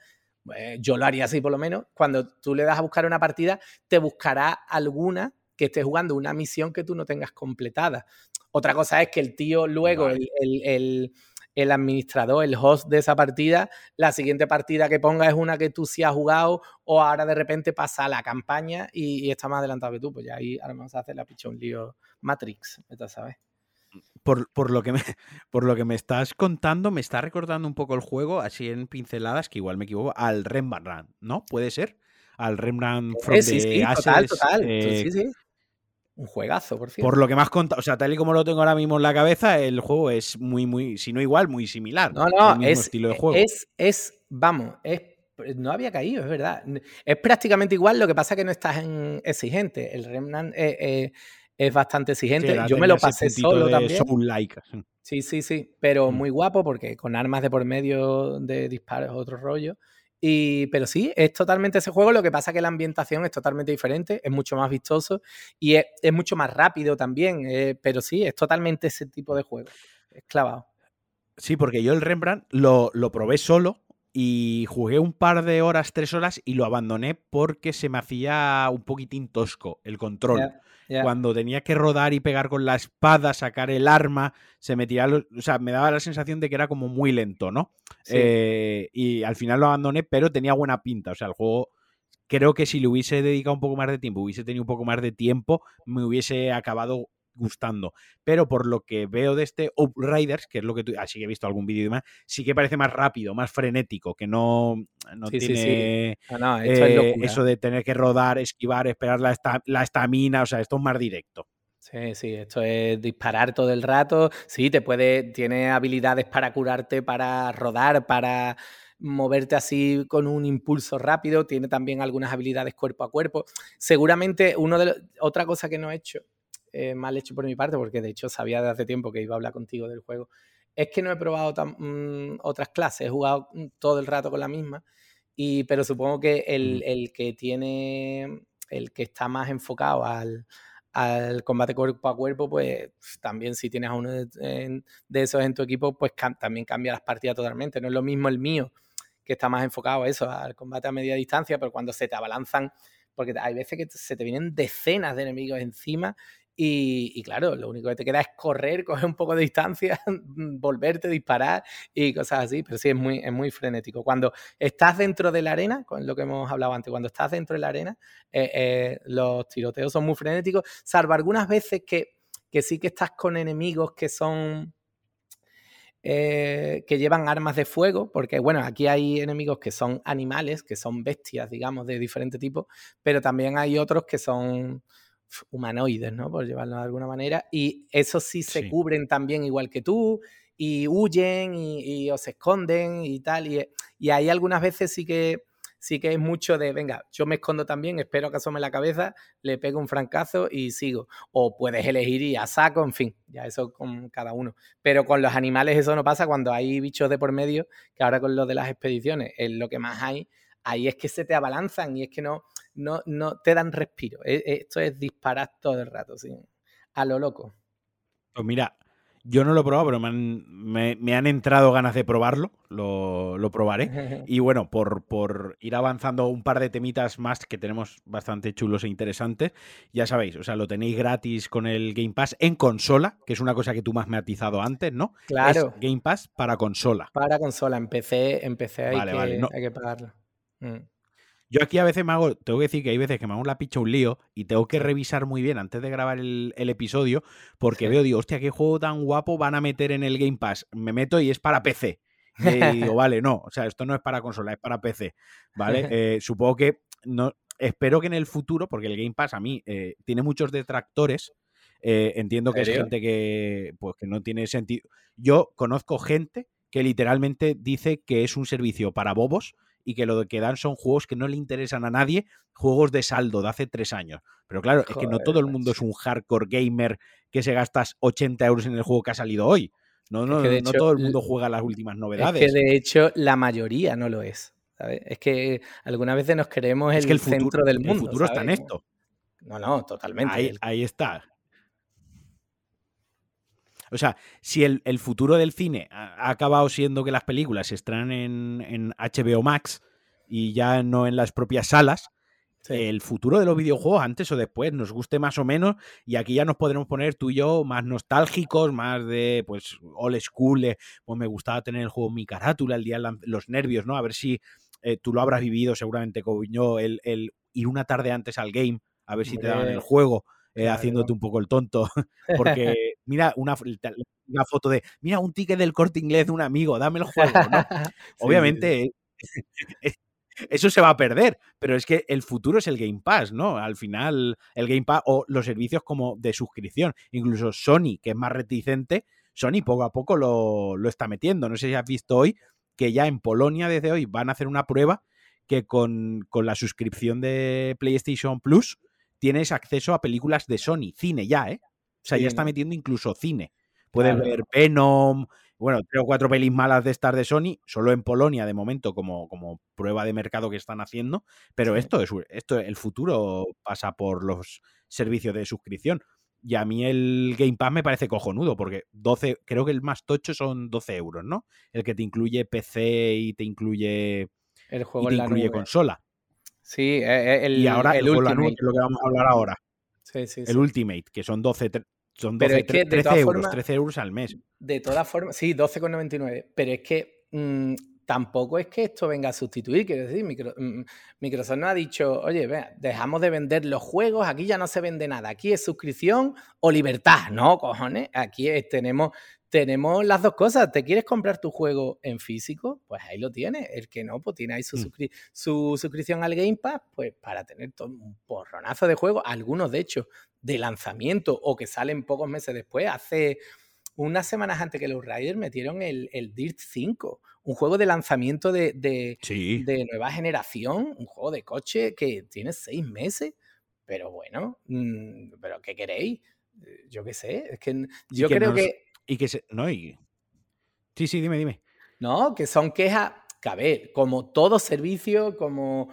eh, yo lo haría así por lo menos, cuando tú le das a buscar una partida, te buscará alguna que esté jugando una misión que tú no tengas completada. Otra cosa es que el tío luego, el, el administrador, el host de esa partida, la siguiente partida que ponga es una que tú sí has jugado o ahora de repente pasa a la campaña y, está más adelantado que tú, pues ya ahí ahora vamos a hacer la pichón lío Matrix, ¿sabes? Por, por, lo que me, por lo que me estás contando, me está recordando un poco el juego, así en pinceladas, que igual me equivoco, al Rembrandt, ¿no? ¿Puede ser? Al Rembrandt from sí, sí, total, total. sí, sí. Un juegazo, por cierto. Por lo que has contado, o sea, tal y como lo tengo ahora mismo en la cabeza, el juego es muy, muy, si no igual, muy similar. No, no, es, estilo de juego. Es, es, vamos, es, no había caído, es verdad. Es prácticamente igual, lo que pasa es que no estás en exigente. El Remnant eh, eh, es bastante exigente. Yo me lo pasé solo también. like. Sí, sí, sí, pero mm. muy guapo porque con armas de por medio de disparos, otro rollo. Y, pero sí, es totalmente ese juego, lo que pasa que la ambientación es totalmente diferente, es mucho más vistoso y es, mucho más rápido también, eh, pero sí, es totalmente ese tipo de juego, es clavado. Sí, porque yo el Rembrandt lo, lo probé solo y jugué un par de horas, tres horas y lo abandoné porque se me hacía un poquitín tosco el control. Cuando tenía que rodar y pegar con la espada, sacar el arma, se metía, o sea, me daba la sensación de que era como muy lento, ¿no? Eh, y al final lo abandoné, pero tenía buena pinta, o sea, el juego creo que si le hubiese dedicado un poco más de tiempo, hubiese tenido un poco más de tiempo, me hubiese acabado gustando. Pero por lo que veo de este Riders, que es lo que tú, así que he visto algún vídeo y demás, sí que parece más rápido, más frenético, que no, no tiene eh, eso de tener que rodar, esquivar, esperar la estamina, o sea, esto es más directo. Sí, sí, esto es disparar todo el rato. Sí, te puede, tiene habilidades para curarte, para rodar, para moverte así con un impulso rápido. Tiene también algunas habilidades cuerpo a cuerpo. Seguramente uno de otra cosa que no he hecho eh, mal hecho por mi parte, porque de hecho sabía de hace tiempo que iba a hablar contigo del juego, es que no he probado mm, otras clases, he jugado mm, todo el rato con la misma, y, pero supongo que el, que tiene, el que está más enfocado al, combate cuerpo a cuerpo, pues también si tienes a uno de, esos en tu equipo, pues también cambia las partidas totalmente. No es lo mismo el mío, que está más enfocado a eso, al combate a media distancia, pero cuando se te abalanzan, porque hay veces que se te vienen decenas de enemigos encima y, claro, lo único que te queda es correr, coger un poco de distancia, volverte, a disparar y cosas así. Pero sí, es muy, es muy frenético. Cuando estás dentro de la arena, con lo que hemos hablado antes, cuando estás dentro de la arena, eh, eh, los tiroteos son muy frenéticos, salvo algunas veces que, que sí que estás con enemigos que son... Eh, que llevan armas de fuego, porque bueno, aquí hay enemigos que son animales, que son bestias, digamos, de diferente tipo, pero también hay otros que son humanoides, ¿no? Por llevarlo de alguna manera. Y esos sí se cubren también igual que tú y huyen y, o se esconden y tal. Y, y ahí algunas veces sí que sí que es mucho de, venga, yo me escondo también, espero que asome la cabeza, le pego un francazo y sigo. O puedes elegir y a saco, en fin, ya eso con cada uno. Pero con los animales eso no pasa cuando hay bichos de por medio, que ahora con lo de las expediciones es lo que más hay, ahí es que se te abalanzan y es que no, no, no te dan respiro. E, esto es disparar todo el rato, ¿sí? a lo loco. Pues mira, yo no lo he probado, pero me han, entrado ganas de probarlo. Lo, probaré. Y bueno, por, por, ir avanzando un par de temitas más que tenemos bastante chulos e interesantes, ya sabéis, o sea, lo tenéis gratis con el Game Pass en consola, que es una cosa que tú me has matizado antes, ¿no? Claro. Game Pass para consola. Para consola, empecé, empecé hay, que, hay que pagarlo. Mm. Yo aquí a veces me hago, tengo que decir que hay veces que me hago la picha un lío y tengo que revisar muy bien antes de grabar el, episodio porque veo, digo, hostia, qué juego tan guapo van a meter en el Game Pass. Me meto y es para PC. Y digo, vale, no, o sea, esto no es para consola, es para PC. ¿Vale? Eh, supongo que no, espero que en el futuro, porque el Game Pass a mí eh, tiene muchos detractores. Eh, entiendo que es gente que, pues, que no tiene sentido. Yo conozco gente que literalmente dice que es un servicio para bobos y que lo que dan son juegos que no le interesan a nadie, juegos de saldo de hace tres años. Pero claro, es que no todo el mundo es un hardcore gamer que se gastas 80 euros en el juego que ha salido hoy. No, no, no todo el mundo juega las últimas novedades. Es que de hecho la mayoría no lo es. Es que algunas veces nos creemos el, el centro del mundo. El futuro está en esto. No, no, totalmente. Ahí, está. O sea, si el, futuro del cine ha, acabado siendo que las películas se estrenan en, HBO Max y ya no en las propias salas, el futuro de los videojuegos, antes o después, nos guste más o menos, y aquí ya nos podremos poner tú y yo más nostálgicos, más de, pues, old school, pues me gustaba tener el juego en mi carátula, el día los nervios, ¿no? A ver si eh, tú lo habrás vivido seguramente como yo, el, ir una tarde antes al game, a ver si te daban el juego. Eh, haciéndote un poco el tonto. Porque mira una, una, foto de, mira un ticket del corte inglés de un amigo, dame el juego. Obviamente eso se va a perder, pero es que el futuro es el Game Pass, ¿no? Al final, el Game Pass o los servicios como de suscripción, incluso Sony, que es más reticente, Sony poco a poco lo, lo está metiendo. No sé si has visto hoy que ya en Polonia desde hoy van a hacer una prueba que con, con la suscripción de PlayStation Plus tienes acceso a películas de Sony, cine ya, ¿eh? O sea, ya está metiendo incluso cine. Puedes ver Venom, bueno, tres o cuatro pelis malas de estas de Sony, solo en Polonia de momento como, como prueba de mercado que están haciendo, pero esto es esto el futuro pasa por los servicios de suscripción. Y a mí el Game Pass me parece cojonudo, porque 12, creo que el más tocho son 12 euros, ¿no? El que te incluye PC y te incluye, el juego y te incluye consola. Sí, e, e, el, y ahora el, Ultimate, es lo que vamos a hablar ahora. Sí, sí, el Ultimate, que son 12, son 12 13 euros, 13 euros al mes. De todas formas, sí, 12,99. Pero es que mm, tampoco es que esto venga a sustituir, quiero decir, mm, Microsoft no ha dicho, oye, dejamos de vender los juegos, aquí ya no se vende nada, aquí es suscripción o libertad, no, cojones, aquí tenemos, tenemos las dos cosas, ¿te quieres comprar tu juego en físico? Pues ahí lo tienes, el que no, pues tiene ahí su, mm. su suscripción al Game Pass, pues para tener todo un porronazo de juegos, algunos de hecho de lanzamiento o que salen pocos meses después, hace unas semanas antes que los Riders metieron el, el Dirt 5, un juego de lanzamiento de, de, nueva generación, un juego de coche que tiene seis meses. Pero bueno, mm, ¿pero qué queréis? Eh, yo qué sé, es que yo creo que... Y que se... No, y... Sí, sí, dime, dime. No, que son quejas, que a ver, como todo servicio, como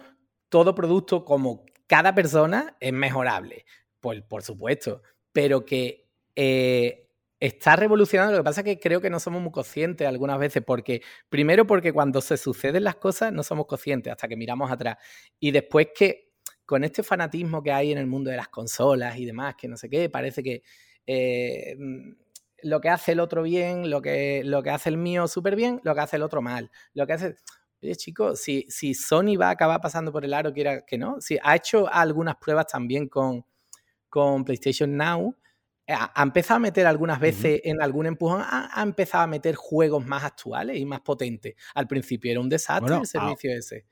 todo producto, como cada persona es mejorable, por, por supuesto, pero que eh, está revolucionando. Lo que pasa es que creo que no somos muy conscientes algunas veces, porque primero porque cuando se suceden las cosas no somos conscientes hasta que miramos atrás. Y después que con este fanatismo que hay en el mundo de las consolas y demás, que no sé qué, parece que eh, mm, lo que hace el otro bien, lo que, lo que hace el mío súper bien, lo que hace el otro mal. Lo que hace... Oye, chicos, si, si Sony va a acabar pasando por el aro, quiera que no, si ha hecho algunas pruebas también con, con PlayStation Now, ha empezado a meter algunas veces en algún empujón, ha, empezado a meter juegos más actuales y más potentes. Al principio era un desastre el servicio ese.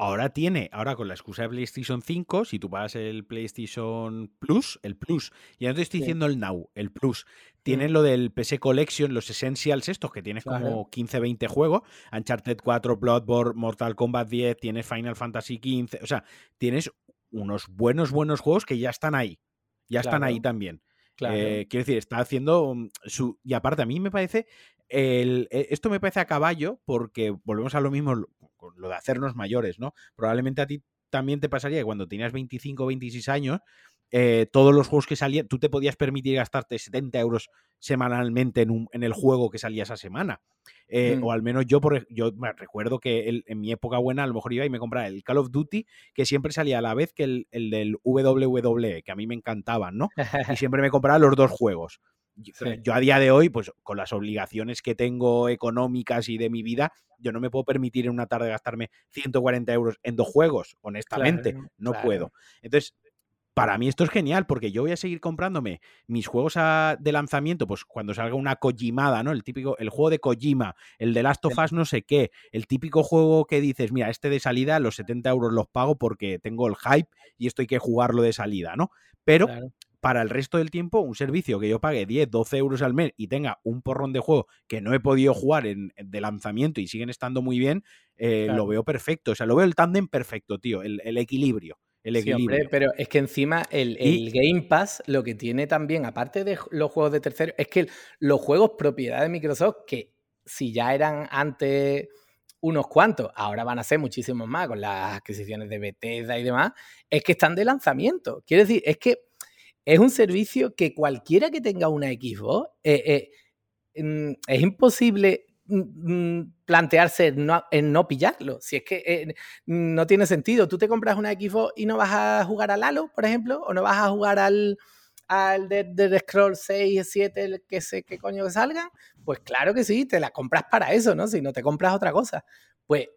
Ahora tiene, ahora con la excusa de PlayStation 5, si tú pagas el PlayStation Plus, el Plus, ya no te estoy diciendo el Now, el Plus, tienen mm. lo del PS Collection, los Essentials estos, que tienes como 15, 20 juegos, Uncharted 4, Bloodborne, Mortal Kombat 10, tienes Final Fantasy 15, o sea, tienes unos buenos, buenos juegos que ya están ahí ya están ahí también. Eh, quiero decir, está haciendo mm, su. Y aparte, a mí me parece. El, e, esto me parece a caballo porque volvemos a lo mismo con lo de hacernos mayores, ¿no? Probablemente a ti también te pasaría que cuando tenías 25 o 26 años, eh, todos los juegos que salían, tú te podías permitir gastarte 70 euros semanalmente en, un, en el juego que salía esa semana. Eh, mm. O al menos yo, por, yo me recuerdo que en mi época buena a lo mejor iba y me compraba el Call of Duty, que siempre salía a la vez que el, el del WWE, que a mí me encantaban, ¿no? Y siempre me compraba los dos juegos. Yo, a día de hoy, pues con las obligaciones que tengo económicas y de mi vida, yo no me puedo permitir en una tarde gastarme 140 euros en dos juegos, honestamente, no puedo. Entonces, para mí esto es genial porque yo voy a seguir comprándome mis juegos de lanzamiento, pues cuando salga una Kojimada, ¿no? El típico, el juego de Kojima, el de Last of Us no sé qué, el típico juego que dices, mira, este de salida, los 70 euros los pago porque tengo el hype y esto hay que jugarlo de salida, ¿no? Pero para el resto del tiempo, un servicio que yo pague 10, 12 euros al mes y tenga un porrón de juego que no he podido jugar en, de lanzamiento y siguen estando muy bien, eh, lo veo perfecto. O sea, lo veo el tándem perfecto, tío, el equilibrio el pero es que encima el, Game Pass lo que tiene también, aparte de los juegos de terceros, es que los juegos propiedad de Microsoft, que si ya eran antes unos cuantos, ahora van a ser muchísimos más con las adquisiciones de Bethesda y demás, es que están de lanzamiento. Quiero decir, es que es un servicio que cualquiera que tenga una Xbox, eh, eh, mm, es imposible Mm, mm, plantearse en no, pillarlo. Si es que eh, no tiene sentido. Tú te compras una Xbox y no vas a jugar al Halo, por ejemplo, o no vas a jugar al, al de, Scroll 6, 7, el que sé qué coño que salga. Pues claro que sí, te la compras para eso, ¿no? Si no te compras otra cosa. Pues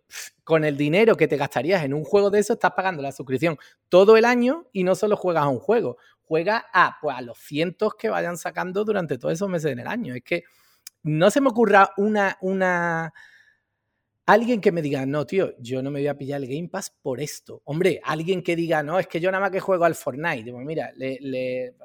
con el dinero que te gastarías en un juego de eso, estás pagando la suscripción todo el año y no solo juegas a un juego, juegas a, pues, a los cientos que vayan sacando durante todos esos meses en el año. Es que no se me ocurra una, una, alguien que me diga, no, tío, yo no me voy a pillar el Game Pass por esto. Hombre, alguien que diga, no, es que yo nada más que juego al Fortnite. Digo, mira, le, le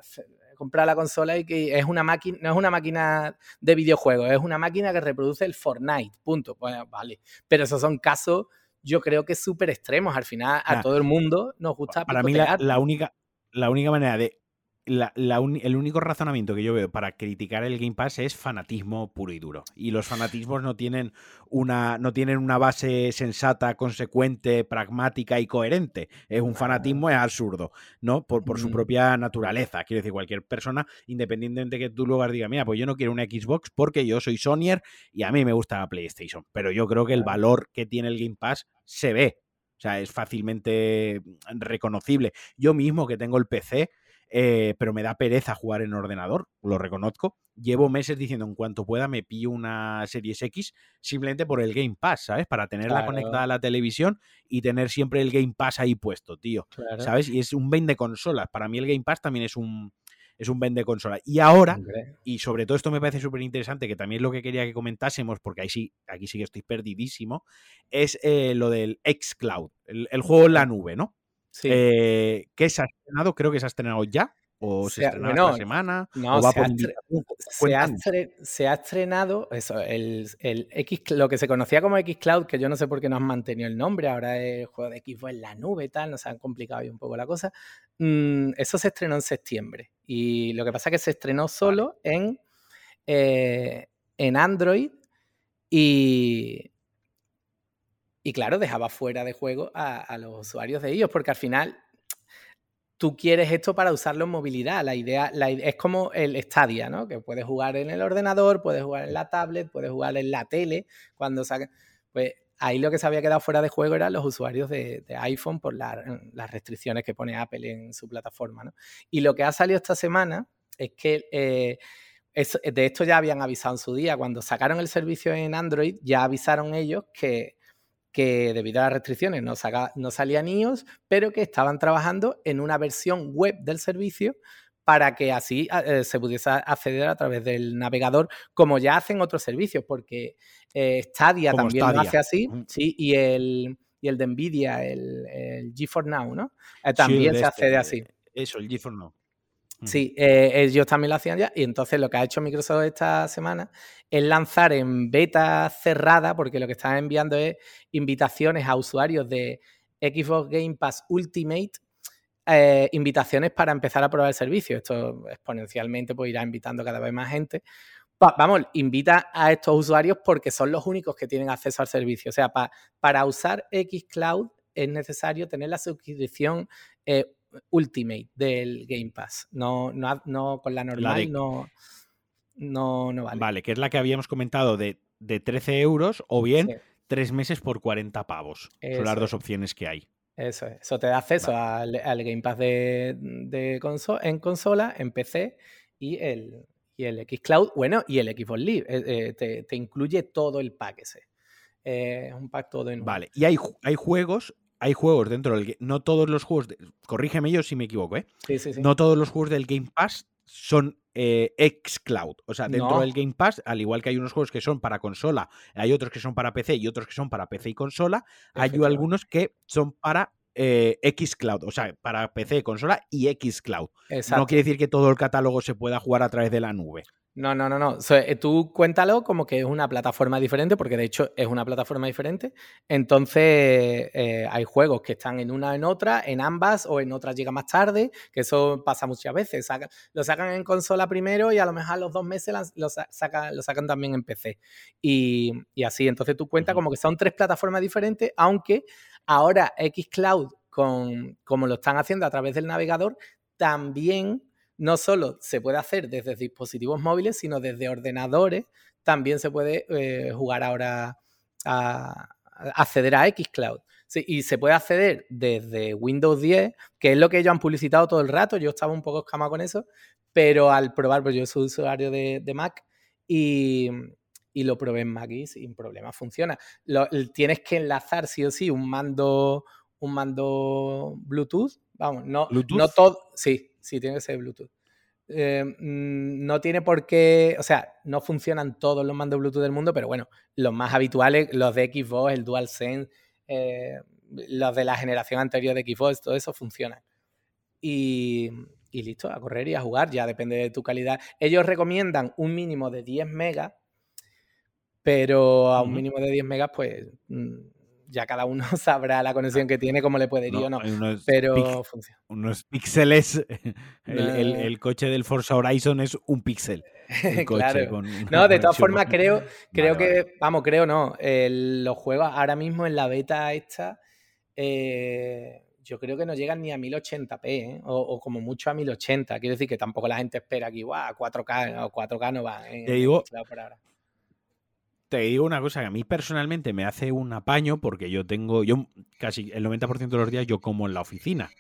comprar la consola y que es una máquina, no es una máquina de videojuegos, es una máquina que reproduce el Fortnite, punto. Bueno, vale. Pero esos son casos, yo creo que súper extremos. Al final, a todo el mundo nos gusta. Para mí, la, única, la única manera de el único razonamiento que yo veo para criticar el Game Pass es fanatismo puro y duro. Y los fanatismos no tienen una, no tienen una base sensata, consecuente, pragmática y coherente. Es un fanatismo, es absurdo, ¿no? Por, por su propia naturaleza. Quiero decir, cualquier persona, independientemente de que tú luego digas, mira, pues yo no quiero una Xbox porque yo soy Sonyer y a mí me gusta la PlayStation. Pero yo creo que el valor que tiene el Game Pass se ve. O sea, es fácilmente reconocible. Yo mismo que tengo el PC, eh, pero me da pereza jugar en ordenador, lo reconozco. Llevo meses diciendo en cuanto pueda me pillo una Series X simplemente por el Game Pass, ¿sabes? Para tenerla conectada a la televisión y tener siempre el Game Pass ahí puesto, tío. ¿Sabes? Y es un vende consolas. Para mí el Game Pass también es un, es un vende consola. Y ahora, y sobre todo esto me parece súper interesante, que también es lo que quería que comentásemos, porque ahí sí, aquí sí que estoy perdidísimo, es eh, lo del xCloud, el, el, juego en la nube, ¿no? Sí. Eh, ¿Qué se ha estrenado? Creo que se ha estrenado ya. ¿O se, estrenó esta semana? No, se, ha se, ha estrenado eso, el, el, X, lo que se conocía como xCloud, que yo no sé por qué no han mantenido el nombre, ahora es el juego de Xbox en la nube y tal, nos han complicado ahí un poco la cosa. Mm, eso se estrenó en septiembre. Y lo que pasa es que se estrenó solo en, eh, en Android y, y claro, dejaba fuera de juego a, los usuarios de ellos, porque al final tú quieres esto para usarlo en movilidad. La idea, es como el Stadia, ¿no? Que puedes jugar en el ordenador, puedes jugar en la tablet, puedes jugar en la tele. Cuando Pues ahí lo que se había quedado fuera de juego eran los usuarios de, iPhone por las restricciones que pone Apple en su plataforma, ¿no? Y lo que ha salido esta semana es que eh, de esto ya habían avisado en su día. Cuando sacaron el servicio en Android, ya avisaron ellos que que debido a las restricciones no, no salían iOS, pero que estaban trabajando en una versión web del servicio para que así eh, se pudiese acceder a través del navegador, como ya hacen otros servicios, porque eh, Stadia también lo hace así, sí, y el, y el de Nvidia, el, el GeForce Now, ¿no? Eh, también se accede así. Eso, el GeForce Now. Sí, eh, ellos también lo hacían ya y entonces lo que ha hecho Microsoft esta semana es lanzar en beta cerrada, porque lo que están enviando es invitaciones a usuarios de Xbox Game Pass Ultimate, eh, invitaciones para empezar a probar el servicio. Esto exponencialmente pues, irá invitando cada vez más gente. vamos, invita a estos usuarios porque son los únicos que tienen acceso al servicio. O sea, para usar Xcloud es necesario tener la suscripción eh, Ultimate del Game Pass. No, no, no con la normal, no, no, no vale. Vale, que es la que habíamos comentado de, de 13 euros o bien tres meses por 40 pavos. Son las dos opciones que hay. Eso es. Eso te da acceso al, Game Pass de, de en consola, en PC y el, y el Xcloud, bueno, y el Xbox Live. Eh, eh, te, incluye todo el pack ese. Es un pack todo en Vale, y hay, hay juegos hay juegos dentro del no todos los juegos, corrígeme yo si me equivoco, ¿eh? Sí, sí, sí. No todos los juegos del Game Pass son eh, xCloud. O sea, dentro del Game Pass, al igual que hay unos juegos que son para consola, hay otros que son para PC y otros que son para PC y consola, hay algunos que son para eh, xCloud, o sea, para PC, consola y xCloud. No quiere decir que todo el catálogo se pueda jugar a través de la nube. No, no, no, no. Eh, tú cuéntalo como que es una plataforma diferente, porque de hecho es una plataforma diferente. Entonces, eh, hay juegos que están en una en otra, en ambas, o en otras llega más tarde, que eso pasa muchas veces. lo sacan en consola primero y a lo mejor a los dos meses lo, sacan, lo sacan también en PC. Y, así, entonces tú cuentas como que son tres plataformas diferentes, aunque ahora Xcloud, con, como lo están haciendo a través del navegador, también no solo se puede hacer desde dispositivos móviles, sino desde ordenadores. También se puede eh, jugar ahora a, acceder a Xcloud. y se puede acceder desde Windows 10, que es lo que ellos han publicitado todo el rato. Yo estaba un poco escamado con eso, pero al probar, pues yo soy usuario de, Mac y, lo probé en Mac y sin problema funciona. tienes que enlazar sí o sí un mando, un mando Bluetooth. Vamos, no, no todo. Sí, sí, tiene que ser Bluetooth. Eh, mm, no tiene por qué, o sea, no funcionan todos los mandos Bluetooth del mundo, pero bueno, los más habituales, los de Xbox, el DualSense, eh, los de la generación anterior de Xbox, todo eso funcionan. Y, y, listo, a correr y a jugar, ya depende de tu calidad. Ellos recomiendan un mínimo de 10 megas, pero a un mínimo de 10 megas, pues mm, ya cada uno sabrá la conexión que tiene, cómo le puede ir o no. pero funciona. Unos píxeles. El, coche del Forza Horizon es un píxel. claro. no, de todas formas, creo, creo que, vamos, creo no. los juegos ahora mismo en la beta esta. Eh, yo creo que no llegan ni a 1080p, ¿eh? o, como mucho a 1080. Quiero decir que tampoco la gente espera que, a 4K o 4K no va. te digo, te digo una cosa que a mí personalmente me hace un apaño porque yo tengo, yo casi el 90% de los días yo como en la oficina.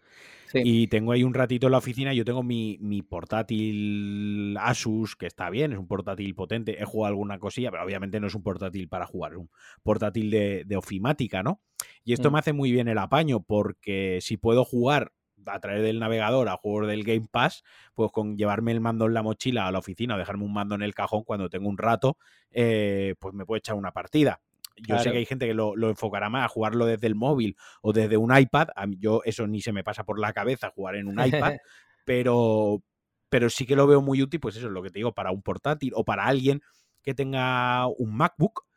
Y tengo ahí un ratito en la oficina. Yo tengo mi, portátil Asus, que está bien, es un portátil potente. He jugado alguna cosilla, pero obviamente no es un portátil para jugar, es un portátil de, ofimática, ¿no? Y esto mm. me hace muy bien el apaño, porque si puedo jugar a través del navegador a juegos del Game Pass, pues con llevarme el mando en la mochila a la oficina o dejarme un mando en el cajón cuando tengo un rato, eh, pues me puedo echar una partida. Yo sé que hay gente que lo, enfocará más a jugarlo desde el móvil o desde un iPad. A mí, yo eso ni se me pasa por la cabeza jugar en un iPad, pero, pero sí que lo veo muy útil, pues eso es lo que te digo, para un portátil o para alguien que tenga un MacBook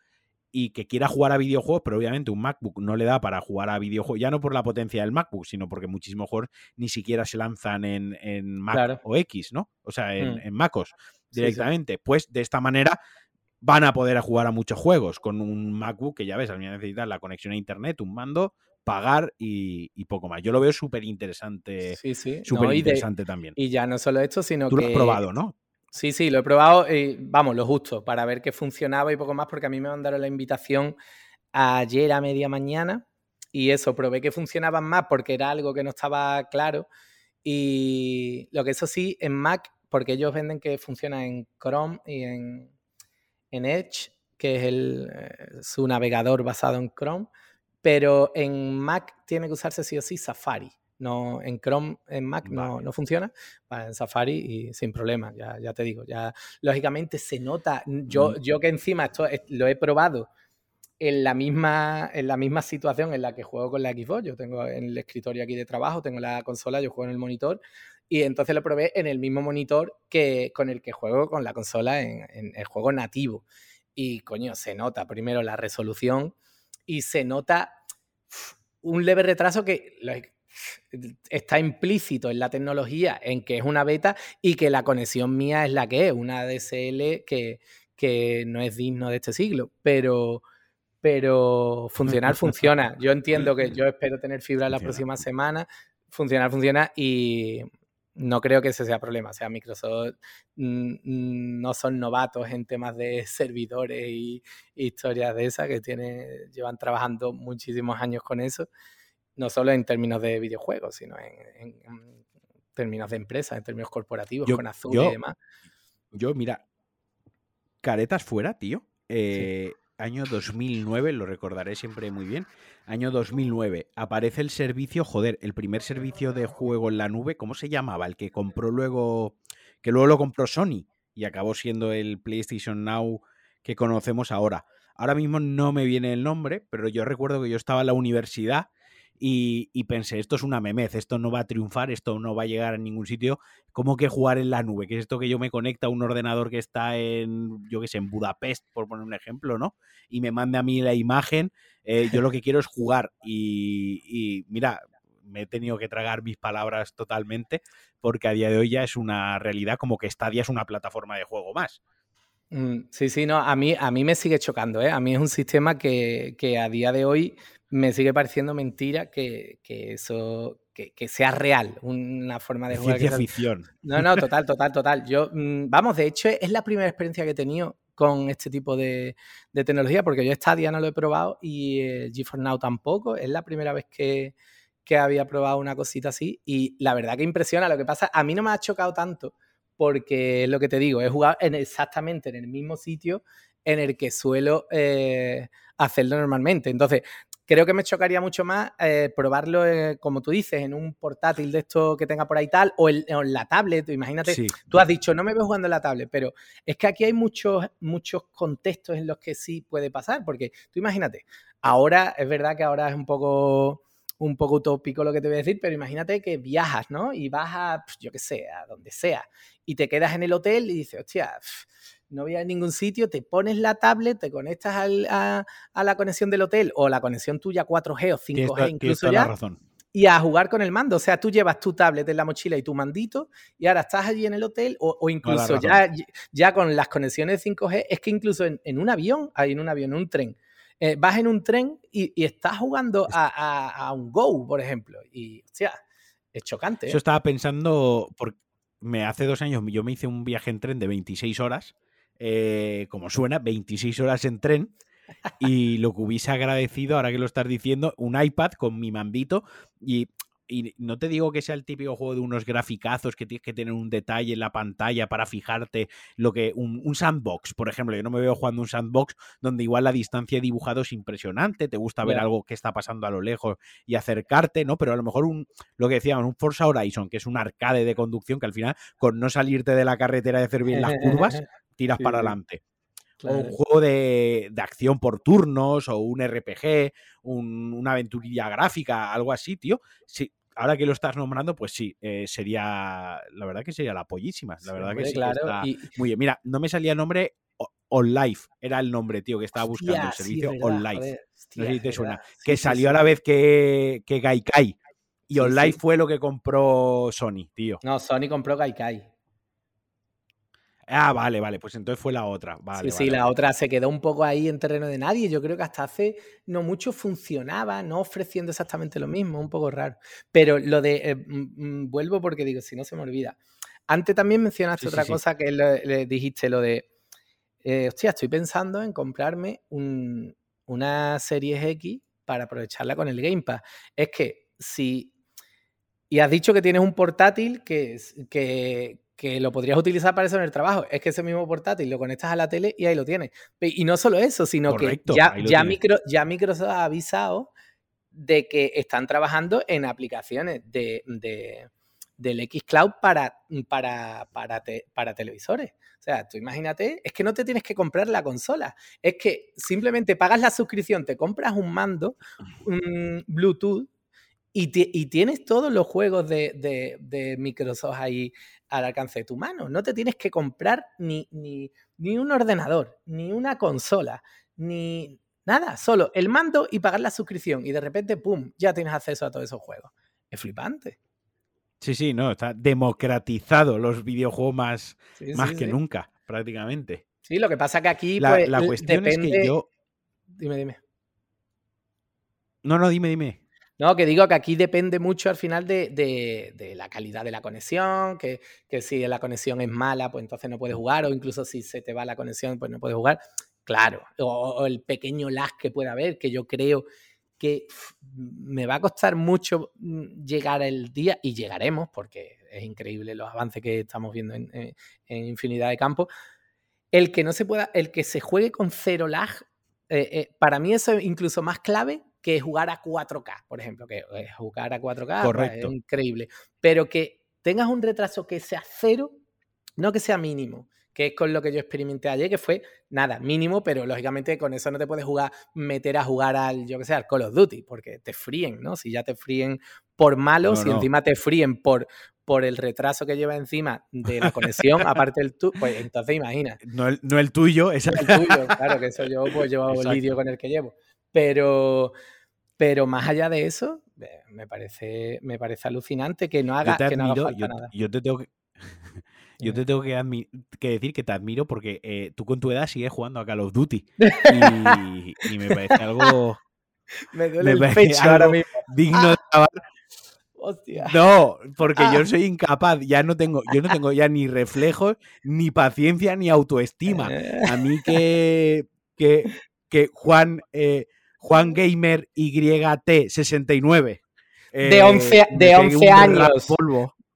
y que quiera jugar a videojuegos, pero obviamente un MacBook no le da para jugar a videojuegos, ya no por la potencia del MacBook, sino porque muchísimos juegos ni siquiera se lanzan en, en Mac o X, ¿no? O sea, en, mm. MacOS directamente. Pues de esta manera van a poder jugar a muchos juegos con un MacBook que ya ves, al menos necesitas la conexión a internet, un mando, pagar y, poco más. Yo lo veo súper interesante. Sí, sí. Súper interesante también. Y ya no solo esto, sino que. Tú lo has probado, ¿no? Sí, sí, lo he probado, y, vamos, lo justo, para ver qué funcionaba y poco más, porque a mí me mandaron la invitación ayer a media mañana y eso, probé que funcionaban más porque era algo que no estaba claro. Y lo que eso sí, en Mac, porque ellos venden que funciona en Chrome y en, en Edge, que es el, eh, su navegador basado en Chrome, pero en Mac tiene que usarse sí o sí Safari. No, en Chrome, en Mac no, no, funciona, en Safari y sin problema, ya, ya, te digo, ya lógicamente se nota, yo, mm. yo que encima esto lo he probado en la, misma, en la misma situación en la que juego con la Xbox, yo tengo en el escritorio aquí de trabajo, tengo la consola, yo juego en el monitor y entonces lo probé en el mismo monitor que con el que juego con la consola en, en el juego nativo. Y coño, se nota primero la resolución y se nota un leve retraso que está implícito en la tecnología, en que es una beta y que la conexión mía es la que es, una DSL que, que no es digno de este siglo, pero, pero funcionar funciona. Yo entiendo que yo espero tener fibra en la próxima semana, funcionar funciona y no creo que ese sea problema. O sea, Microsoft mm, no son novatos en temas de servidores y historias de esas, que tiene, llevan trabajando muchísimos años con eso no solo en términos de videojuegos, sino en, términos de empresa, en términos corporativos, con Azul y demás. Yo, mira, caretas fuera, tío. Eh, año 2009, lo recordaré siempre muy bien. Año 2009, aparece el servicio, joder, el primer servicio de juego en la nube, ¿cómo se llamaba? El que compró luego, que luego lo compró Sony y acabó siendo el PlayStation Now que conocemos ahora. Ahora mismo no me viene el nombre, pero yo recuerdo que yo estaba en la universidad y, pensé, esto es una memez, esto no va a triunfar, esto no va a llegar a ningún sitio. ¿Cómo que jugar en la nube? Que es esto que yo me conecta a un ordenador que está en, yo qué sé, en Budapest, por poner un ejemplo, ¿no? Y me mande a mí la imagen. Eh, yo lo que quiero es jugar. Y, mira, me he tenido que tragar mis palabras totalmente, porque a día de hoy ya es una realidad como que Stadia es una plataforma de juego más. Mm, sí, sí, no, a mí, a mí me sigue chocando, ¿eh? A mí es un sistema que, que a día de hoy me sigue pareciendo mentira que, eso, que, sea real, una forma de jugar. Ciencia ficción. No, no, total, total, total. Yo, mm, vamos, de hecho, es la primera experiencia que he tenido con este tipo de, tecnología, porque yo Stadia no lo he probado y el GeForce Now tampoco. Es la primera vez que, que había probado una cosita así y la verdad que impresiona. Lo que pasa, a mí no me ha chocado tanto porque es lo que te digo, he jugado en exactamente en el mismo sitio en el que suelo eh, hacerlo normalmente. Entonces, creo que me chocaría mucho más eh, probarlo, eh, como tú dices, en un portátil de esto que tenga por ahí tal, o, en la tablet. Imagínate, tú has dicho, no me veo jugando en la tablet, pero es que aquí hay muchos, muchos contextos en los que sí puede pasar, porque tú imagínate, ahora es verdad que ahora es un poco un poco utópico lo que te voy a decir, pero imagínate que viajas, ¿no? Y vas a, yo qué sé, a donde sea, y te quedas en el hotel y dices, hostia, no voy a ningún sitio, te pones la tablet, te conectas a, la conexión del hotel o la conexión tuya 4G o 5G incluso ya. razón. Y a jugar con el mando. O sea, tú llevas tu tablet en la mochila y tu mandito y ahora estás allí en el hotel o, incluso ya, ya con las conexiones 5G. Es que incluso en, un avión, hay en un avión, en un tren, eh, vas en un tren y, estás jugando a, un Go, por ejemplo. Y, o sea, es chocante. Yo ¿eh? estaba pensando, porque me hace dos años yo me hice un viaje en tren de 26 horas, eh, como suena, 26 horas en tren. Y lo que hubiese agradecido, ahora que lo estás diciendo, un iPad con mi mandito y y no te digo que sea el típico juego de unos graficazos que tienes que tener un detalle en la pantalla para fijarte lo que un, sandbox, por ejemplo, yo no me veo jugando un sandbox donde igual la distancia de dibujado es impresionante, te gusta ver algo que está pasando a lo lejos y acercarte, ¿no? Pero a lo mejor un lo que decíamos, un Forza Horizon, que es un arcade de conducción que al final con no salirte de la carretera y hacer bien las curvas, tiras para adelante. O un juego de, acción por turnos, o un RPG, una aventurilla gráfica, algo así, tío. Sí, ahora que lo estás nombrando, pues sí, eh, sería, la verdad que sería la pollísima. La verdad que sí, está muy bien. Mira, no me salía el nombre On Life, era el nombre, tío, que estaba buscando el servicio On Life. no sé si te suena. que salió a la vez que, que Gaikai. Y On Life fue lo que compró Sony, tío. No, Sony compró Gaikai. Ah, vale, vale, pues entonces fue la otra. Vale, sí, sí, la otra se quedó un poco ahí en terreno de nadie. Yo creo que hasta hace no mucho funcionaba, no ofreciendo exactamente lo mismo, un poco raro. Pero lo de, eh, mm, mm, vuelvo porque digo, si no se me olvida. Antes también mencionaste otra cosa que le, dijiste, lo de, eh, hostia, estoy pensando en comprarme una Series X para aprovecharla con el Game Pass. Es que si... Y has dicho que tienes un portátil que, que, que lo podrías utilizar para eso en el trabajo. Es que ese mismo portátil lo conectas a la tele y ahí lo tienes. Y no solo eso, sino que ya, ya, ya, Microsoft ha avisado de que están trabajando en aplicaciones de, de del Xcloud para, para, para, para televisores. O sea, tú imagínate, es que no te tienes que comprar la consola, es que simplemente pagas la suscripción, te compras un mando, un Bluetooth y, tienes todos los juegos de, Microsoft ahí al alcance de tu mano. No te tienes que comprar ni, ni, ni un ordenador, ni una consola, ni nada. Solo el mando y pagar la suscripción. Y de repente, ¡pum!, ya tienes acceso a todos esos juegos. Es flipante. Sí, sí, no, está democratizado los videojuegos más, más que nunca, prácticamente. Sí, lo que pasa que aquí la, pues, la cuestión es que yo... Dime, dime. No, no, dime, dime. No, que digo que aquí depende mucho al final de, la calidad de la conexión, que, si la conexión es mala, pues entonces no puedes jugar, o incluso si se te va la conexión, pues no puedes jugar. Claro, o, el pequeño lag que pueda haber, que yo creo que me va a costar mucho mm, llegar el día, y llegaremos, porque es increíble los avances que estamos viendo en, infinidad de campos. El que no se pueda, el que se juegue con cero lag, eh, eh, para mí eso es incluso más clave que jugar a 4K, por ejemplo, que eh, jugar a 4K pues, es increíble, pero que tengas un retraso que sea cero, no que sea mínimo, que es con lo que yo experimenté ayer, que fue nada, mínimo, pero lógicamente con eso no te puedes jugar, meter a jugar al, yo que sé, al Call of Duty, porque te fríen, ¿no? Si ya te fríen por malos y encima te fríen por, por el retraso que lleva encima de la conexión, aparte del tuyo, pues entonces imagina. No el, no el tuyo, es el tuyo, claro, que eso yo pues llevo el vídeo con el que llevo. Pero, pero más allá de eso, me parece, me parece alucinante que no haga, que no yo, nada. Yo te tengo que, yo te tengo que, decir que te admiro porque eh, tú con tu edad sigues jugando a Call of Duty. Y, me parece algo. me duele el pecho ahora mismo. Digno de ¡Ah! Hostia. No, porque yo ah. soy incapaz, ya no tengo, yo no tengo ya ni reflejos, ni paciencia, ni autoestima. A mí que, que, que Juan eh, Juan Gamer YT69. de 11, de 11 años.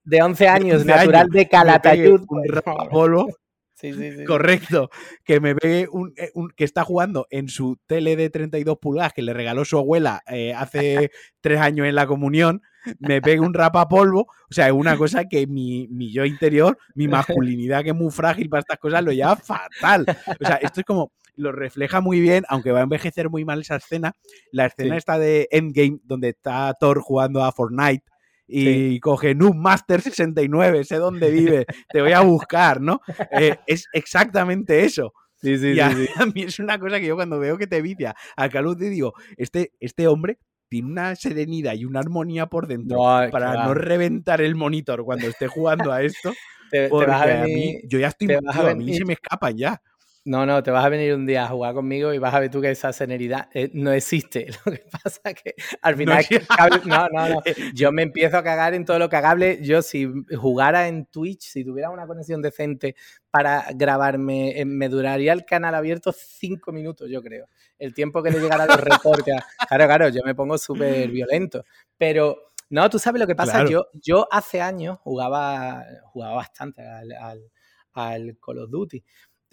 De 11 años, natural de Calatayud. Un polvo. Sí, sí, sí. Correcto. Que me ve eh, un, que está jugando en su tele de 32 pulgadas que le regaló su abuela eh, hace tres años en la comunión. Me pegue un rapapolvo. O sea, es una cosa que mi, mi, yo interior, mi masculinidad que es muy frágil para estas cosas, lo lleva fatal. O sea, esto es como lo refleja muy bien, aunque va a envejecer muy mal esa escena. La escena está de Endgame, donde está Thor jugando a Fortnite y coge Noob Master 69, sé dónde vive, te voy a buscar, ¿no? Eh, es exactamente eso. Sí, sí, y a, sí, a, mí es una cosa que yo cuando veo que te vicia al Call Duty digo, este, este hombre tiene una serenidad y una armonía por dentro No, para claro. no reventar el monitor cuando esté jugando a esto. Te, te Porque vas a a mí, yo ya estoy, te vas a a mí se me escapan ya. No, no, te vas a venir un día a jugar conmigo y vas a ver tú que esa serenidad eh, no existe. Lo que pasa es que al final es que el cable- no, no, no. Yo me empiezo a cagar en todo lo cagable. Yo si jugara en Twitch, si tuviera una conexión decente para grabarme, eh, me duraría el canal abierto cinco minutos, yo creo. El tiempo que le llegara a los reportes. Claro, claro, yo me pongo súper violento. Pero no, tú sabes lo que pasa. Claro. Yo, yo hace años jugaba, jugaba bastante al, al, al Call of Duty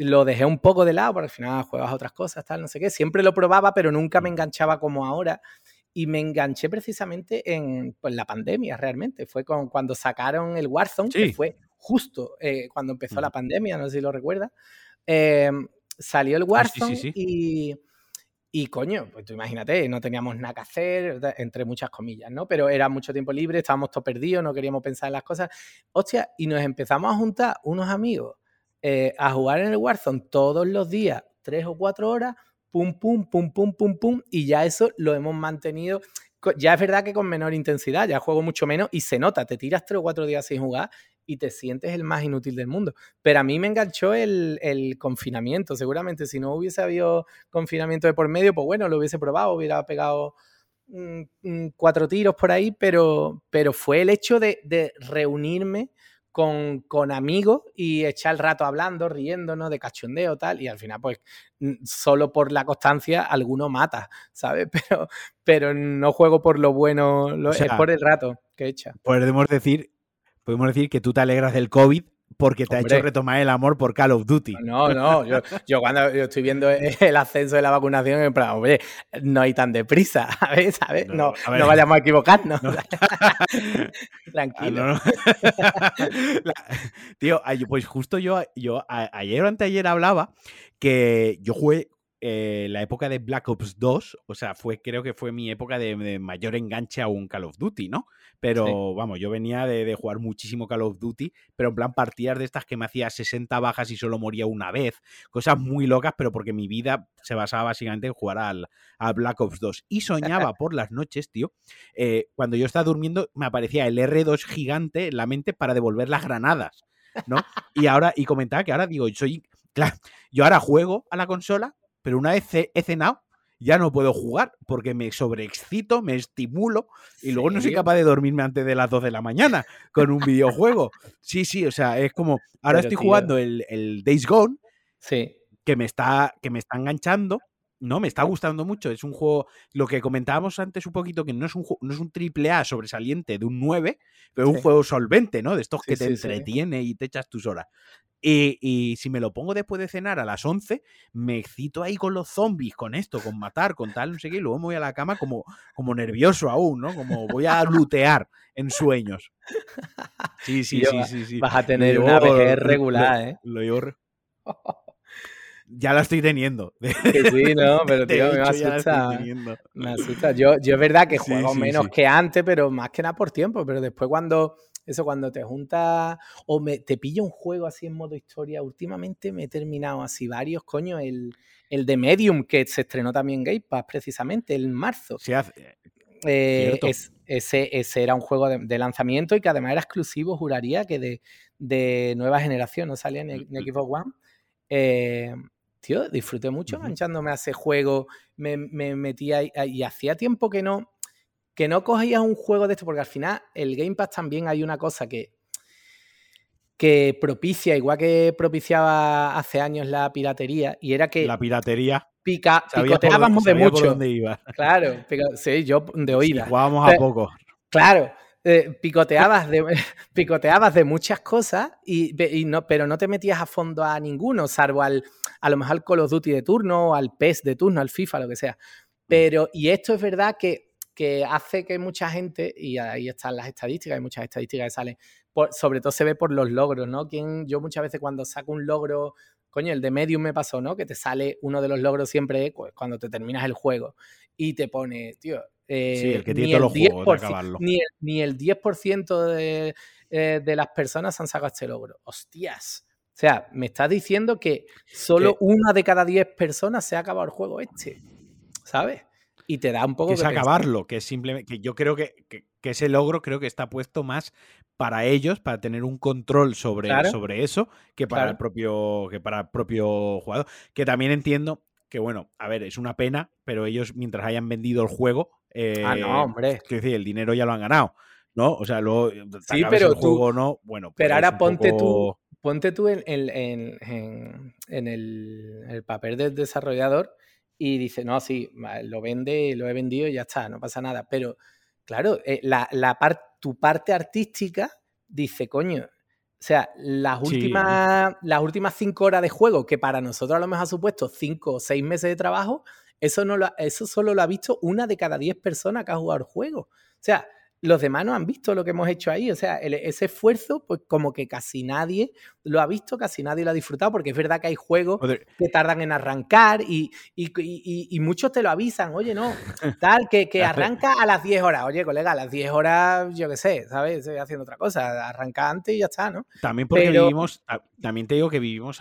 lo dejé un poco de lado, porque al final juegas a otras cosas, tal, no sé qué. Siempre lo probaba, pero nunca me enganchaba como ahora. Y me enganché precisamente en pues, la pandemia, realmente. Fue con, cuando sacaron el Warzone, Sí. que fue justo eh, cuando empezó Mm. la pandemia, no sé si lo recuerdas. Eh, salió el Ah, sí, Warzone sí, y. Y coño, pues tú imagínate, no teníamos nada que hacer, entre muchas comillas, ¿no? Pero era mucho tiempo libre, estábamos todos perdidos, no queríamos pensar en las cosas. Hostia, y nos empezamos a juntar unos amigos eh, a jugar en el Warzone todos los días, tres o cuatro horas, pum, pum, pum, pum, pum, pum, y ya eso lo hemos mantenido. Ya es verdad que con menor intensidad, ya juego mucho menos y se nota, te tiras tres o cuatro días sin jugar y te sientes el más inútil del mundo. Pero a mí me enganchó el, el confinamiento, seguramente si no hubiese habido confinamiento de por medio, pues bueno, lo hubiese probado, hubiera pegado cuatro tiros por ahí, pero, pero fue el hecho de reunirme con, con amigos y echar el rato hablando, riéndonos de cachondeo tal, y al final pues solo por la constancia alguno mata, ¿sabes? Pero, pero no juego por lo bueno, lo- O sea, es por el rato que echa. Podemos decir, podemos decir que tú te alegras del COVID porque te ha Hombre. hecho retomar el amor por Call of Duty. No, no, yo, yo cuando yo estoy viendo el ascenso de la vacunación, en plan, hombre, no hay tan deprisa. No, No, a ver. no vayamos a equivocarnos. No. Ah, Tranquilo. no. La- tío, pues justo yo, yo a- ayer o anteayer hablaba que yo jugué eh, la época de Black Ops 2, o sea, fue, creo que fue mi época de, de mayor enganche a un Call of Duty, ¿no? Pero Sí. vamos, yo venía de, de jugar muchísimo Call of Duty, pero en plan partidas de estas que me hacía 60 bajas y solo moría una vez, cosas muy locas, pero porque mi vida se basaba básicamente en jugar al, a Black Ops 2. Y soñaba por las noches, tío, eh, cuando yo estaba durmiendo me aparecía el R2 gigante en la mente para devolver las granadas, ¿no? Y ahora, y comentaba que ahora digo, soy, claro, yo ahora juego a la consola, pero una vez he, cenado, ya no puedo jugar porque me sobreexcito, me estimulo y luego no soy capaz de dormirme antes de las 2 de la mañana con un videojuego. Sí, sí, o sea, es como, ahora Pero, estoy tío. jugando el, el Days Gone Sí, que me está, que me está enganchando. No, me está gustando mucho. Es un juego, lo que comentábamos antes un poquito, que no es un, no es un triple A sobresaliente de un 9, pero un Sí. juego solvente, ¿no? De estos Sí, que te entretiene y te echas tus horas. Y, y si me lo pongo después de cenar a las 11, me excito ahí con los zombies, con esto, con matar, con tal, no sé qué, y luego me voy a la cama como, como nervioso aún, ¿no? Como voy a lutear en sueños. Sí, sí, sí, sí, sí. vas a tener una lo- regular, ¿eh? Lo llevo re- Ya la estoy teniendo. Que sí, no, pero tío, me hecho, asusta. Me asusta. Yo, yo es verdad que Sí, juego sí, menos sí. que antes, pero más que nada por tiempo. Pero después cuando, eso cuando te juntas o me, te pilla un juego así en modo historia, últimamente me he terminado así varios, coño, el, el de Medium que se estrenó también en Game Pass precisamente en marzo. Se hace- Eh, Cierto. es- ese, ese era un juego de, de lanzamiento y que además era exclusivo, juraría, que de, de nueva generación, no salía en, en Xbox One. Eh, tío, disfruté mucho manchándome a ese juego. Me, me metía ahí- y hacía tiempo que no, que no cogías un juego de esto, porque al final el Game Pass también hay una cosa que, que propicia, igual que propiciaba hace años la piratería, y era que la piratería. pica, picoteábamos de por mucho. dónde iba. Claro, pico- sí, yo de Sí, oídas. jugábamos a Pero- poco. Claro, eh, picoteabas, de, picoteabas de muchas cosas, y, no, pero no te metías a fondo a ninguno, salvo al, a lo mejor al Call of Duty de turno, o al PES de turno, al FIFA, lo que sea. Pero, y esto es verdad que, que hace que mucha gente, y ahí están las estadísticas, hay muchas estadísticas que salen, por- sobre todo se ve por los logros, ¿no? Quien, yo muchas veces cuando saco un logro, coño, el de Medium me pasó, ¿no? Que te sale uno de los logros siempre pues, cuando te terminas el juego y te pone, tío, eh, el que tiene todos los juegos de acabarlo. Ni el, ni el 10% de, eh, de las personas han sacado este logro. Hostias. O sea, me estás diciendo que solo una de cada 10 personas se ha acabado el juego este. ¿Sabes? Y te da un poco que es acabarlo, que es simplemente que yo creo que, ese logro creo que está puesto más para ellos, para tener un control sobre, sobre eso, que para el propio, que para el propio jugador. Que también entiendo que bueno, a ver, es una pena, pero ellos mientras hayan vendido el juego, ah, no, eh, hombre. decir, el dinero ya lo han ganado. ¿No? O sea, luego sí, pero el juego no, bueno. Pero pues ahora ponte tú, ponte tú en, en, en, el, el, papel del desarrollador y dice, no, sí, lo vende, lo he vendido y ya está, no pasa nada. Pero, claro, eh, la, la tu parte artística dice, coño, o sea, las últimas, las últimas cinco horas de juego, que para nosotros a lo mejor ha supuesto cinco o seis meses de trabajo, eso, no lo, eso solo lo ha visto una de cada diez personas que ha jugado el juego. O sea, los demás no han visto lo que hemos hecho ahí. O sea, ese esfuerzo, pues como que casi nadie lo ha visto, casi nadie lo ha disfrutado, porque es verdad que hay juegos que tardan en arrancar y, muchos te lo avisan, oye, no, tal, que, que arranca a las 10 horas. Oye, colega, a las 10 horas, yo qué sé, ¿sabes? Estoy haciendo otra cosa, arranca antes y ya está, ¿no? También porque vivimos, también te digo que vivimos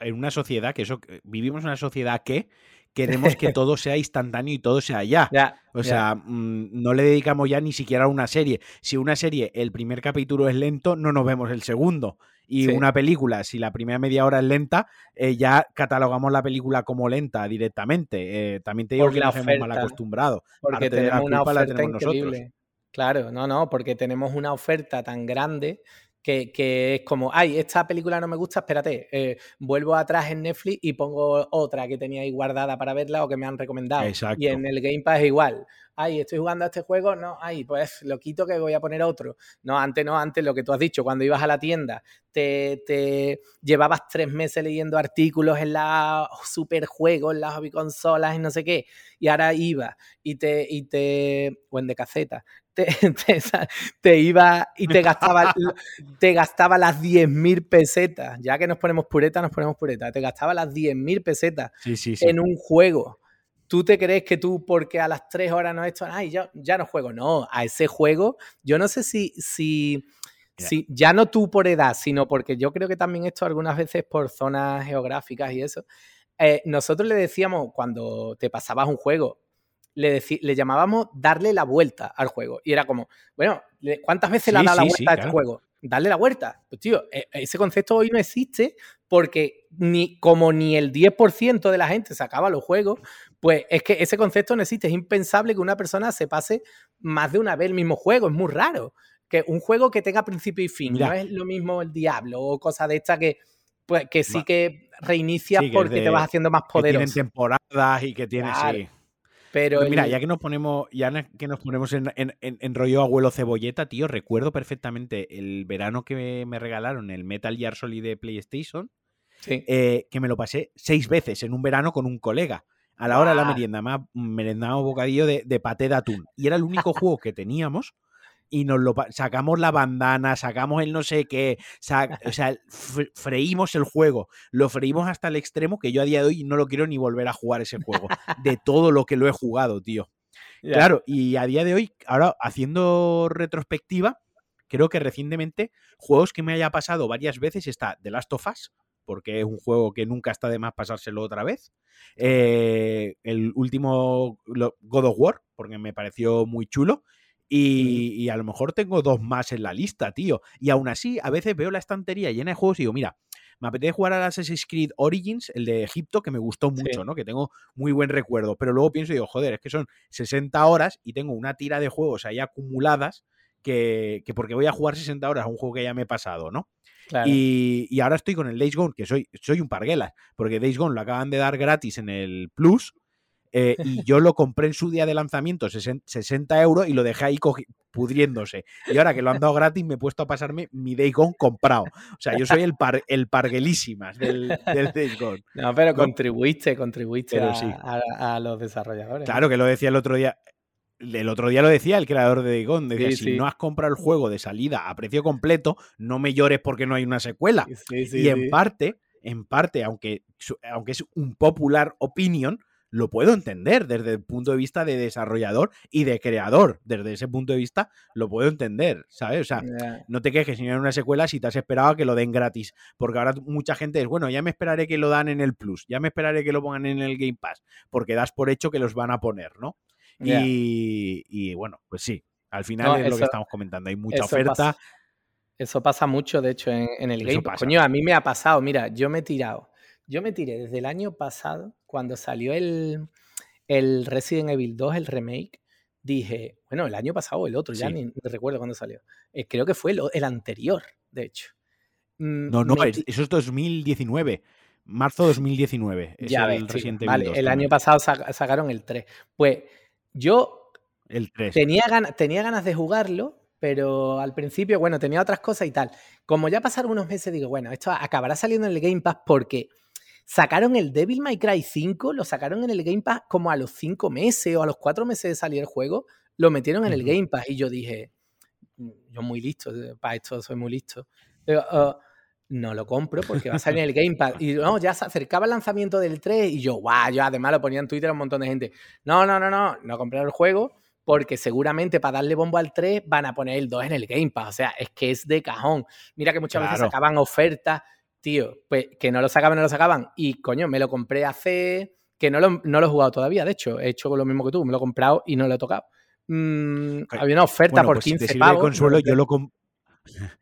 en una sociedad, que eso, vivimos en una sociedad que queremos que todo sea instantáneo y todo sea ya. o sea, mm, no le dedicamos ya ni siquiera a una serie. Si una serie, el primer capítulo es lento, no nos vemos el segundo. Y una película, si la primera media hora es lenta, eh, ya catalogamos la película como lenta directamente. Eh, también te digo que nos hemos mal acostumbrado. Porque tenemos una oferta increíble. Claro, no, no, porque tenemos una oferta tan grande que, es como, ay, esta película no me gusta, espérate, eh, vuelvo atrás en Netflix y pongo otra que tenía ahí guardada para verla o que me han recomendado. Y en el Game Pass es igual. Ay, estoy jugando a este juego, no, ay, pues lo quito que voy a poner otro. No, antes no, antes lo que tú has dicho, cuando ibas a la tienda, te, te llevabas tres meses leyendo artículos en la superjuegos, en las hobby consolas y no sé qué, y ahora ibas y te, y te, o en de caseta, te, iba y te gastaba, te gastaba las 10.000 pesetas. Ya que nos ponemos pureta, nos ponemos pureta. Te gastaba las 10.000 pesetas en un juego. ¿Tú te crees que tú, porque a las 3 horas no esto, ay, ya, ya no juego? No, a ese juego, yo no sé si, si, si, ya no tú por edad, sino porque yo creo que también esto algunas veces por zonas geográficas y eso. Eh, nosotros le decíamos cuando te pasabas un juego, le, le llamábamos darle la vuelta al juego. Y era como, bueno, ¿cuántas veces le ha dado la vuelta a este juego? Darle la vuelta. Pues tío, e, ese concepto hoy no existe porque ni, como ni el 10% de la gente se acaba los juegos, pues es que ese concepto no existe. Es impensable que una persona se pase más de una vez el mismo juego. Es muy raro. Que un juego que tenga principio y fin. No es lo mismo el Diablo o cosas de estas que, pues, que sí que reinicias porque te vas haciendo más poderoso. Que tienen temporadas y que tienen. Pero pues mira, ya que nos ponemos, ya que nos ponemos en, rollo abuelo cebolleta, tío, recuerdo perfectamente el verano que me, regalaron el Metal Gear Solid de PlayStation, eh, que me lo pasé seis veces en un verano con un colega. A la hora de la merienda, me merendado bocadillo de, de paté de atún. Y era el único juego que teníamos y nos lo sacamos la bandana, sacamos el no sé qué, o sea, freímos el juego, lo freímos hasta el extremo que yo a día de hoy no lo quiero ni volver a jugar ese juego, de todo lo que lo he jugado, tío. Claro, y a día de hoy, ahora haciendo retrospectiva, creo que recientemente juegos que me haya pasado varias veces está The Last of Us, porque es un juego que nunca está de más pasárselo otra vez. Eh, el último God of War, porque me pareció muy chulo. Y, a lo mejor tengo dos más en la lista, tío. Y aún así, a veces veo la estantería llena de juegos y digo, mira, me apetece jugar al Assassin's Creed Origins, el de Egipto, que me gustó mucho, ¿no? Que tengo muy buen recuerdo. Pero luego pienso y digo, joder, es que son 60 horas y tengo una tira de juegos ahí acumuladas que, que porque voy a jugar 60 horas a un juego que ya me he pasado, ¿no? Y, y, ahora estoy con el Days Gone, que soy, soy un parguela, porque Days Gone lo acaban de dar gratis en el Plus eh, y yo lo compré en su día de lanzamiento, 60 euros, y lo dejé ahí pudriéndose. Y ahora que lo han dado gratis, me he puesto a pasarme mi Day Gone comprado. O sea, yo soy el, par, el parguelísimas del, del. No, pero contribuiste, contribuiste a, los desarrolladores. Claro, que lo decía el otro día. El otro día lo decía el creador de Dagon, decía, si no has comprado el juego de salida a precio completo, no me llores porque no hay una secuela. y en parte, en parte, aunque, aunque es un popular opinion, lo puedo entender desde el punto de vista de desarrollador y de creador. Desde ese punto de vista lo puedo entender, ¿sabes? O sea, no te quejes si no hay una secuela si te has esperado a que lo den gratis. Porque ahora mucha gente es, bueno, ya me esperaré que lo dan en el Plus, ya me esperaré que lo pongan en el Game Pass, porque das por hecho que los van a poner, ¿no? Y, bueno, pues sí, al final es lo que estamos comentando. Hay mucha oferta. eso pasa mucho, de hecho, en, el Game Pass. Coño, a mí me ha pasado, mira, yo me he tirado. Yo me tiré desde el año pasado, cuando salió el, el Resident Evil 2, el remake, dije, bueno, el año pasado o el otro, ya ni, recuerdo cuándo salió. Eh, creo que fue el, anterior, de hecho. Mm, no, no, eso es 2019. Marzo 2019. ya el vale, el año pasado sacaron el 3. Pues yo el Tenía, ganas, tenía ganas de jugarlo, pero al principio, bueno, tenía otras cosas y tal. Como ya pasaron unos meses, digo, bueno, esto acabará saliendo en el Game Pass porque sacaron el Devil May Cry 5, lo sacaron en el Game Pass como a los 5 meses o a los 4 meses de salir el juego, lo metieron en el Game Pass y yo dije, mm, yo muy listo, eh, para esto soy muy listo. Pero, uh, no lo compro porque va a salir en el Game Pass. Y no, ya se acercaba el lanzamiento del 3 y yo, guau, yo además lo ponía en Twitter a un montón de gente. No, no, no, no, no compré el juego porque seguramente para darle bombo al 3 van a poner el 2 en el Game Pass. O sea, es que es de cajón. Mira que muchas veces sacaban ofertas, tío, pues que no lo sacaban, no lo sacaban. Y coño, me lo compré hace. que no lo, no lo he jugado todavía, de hecho, he hecho lo mismo que tú, me lo he comprado y no lo he tocado. Mm, había una oferta por 15 pues pavos. consuelo, yo lo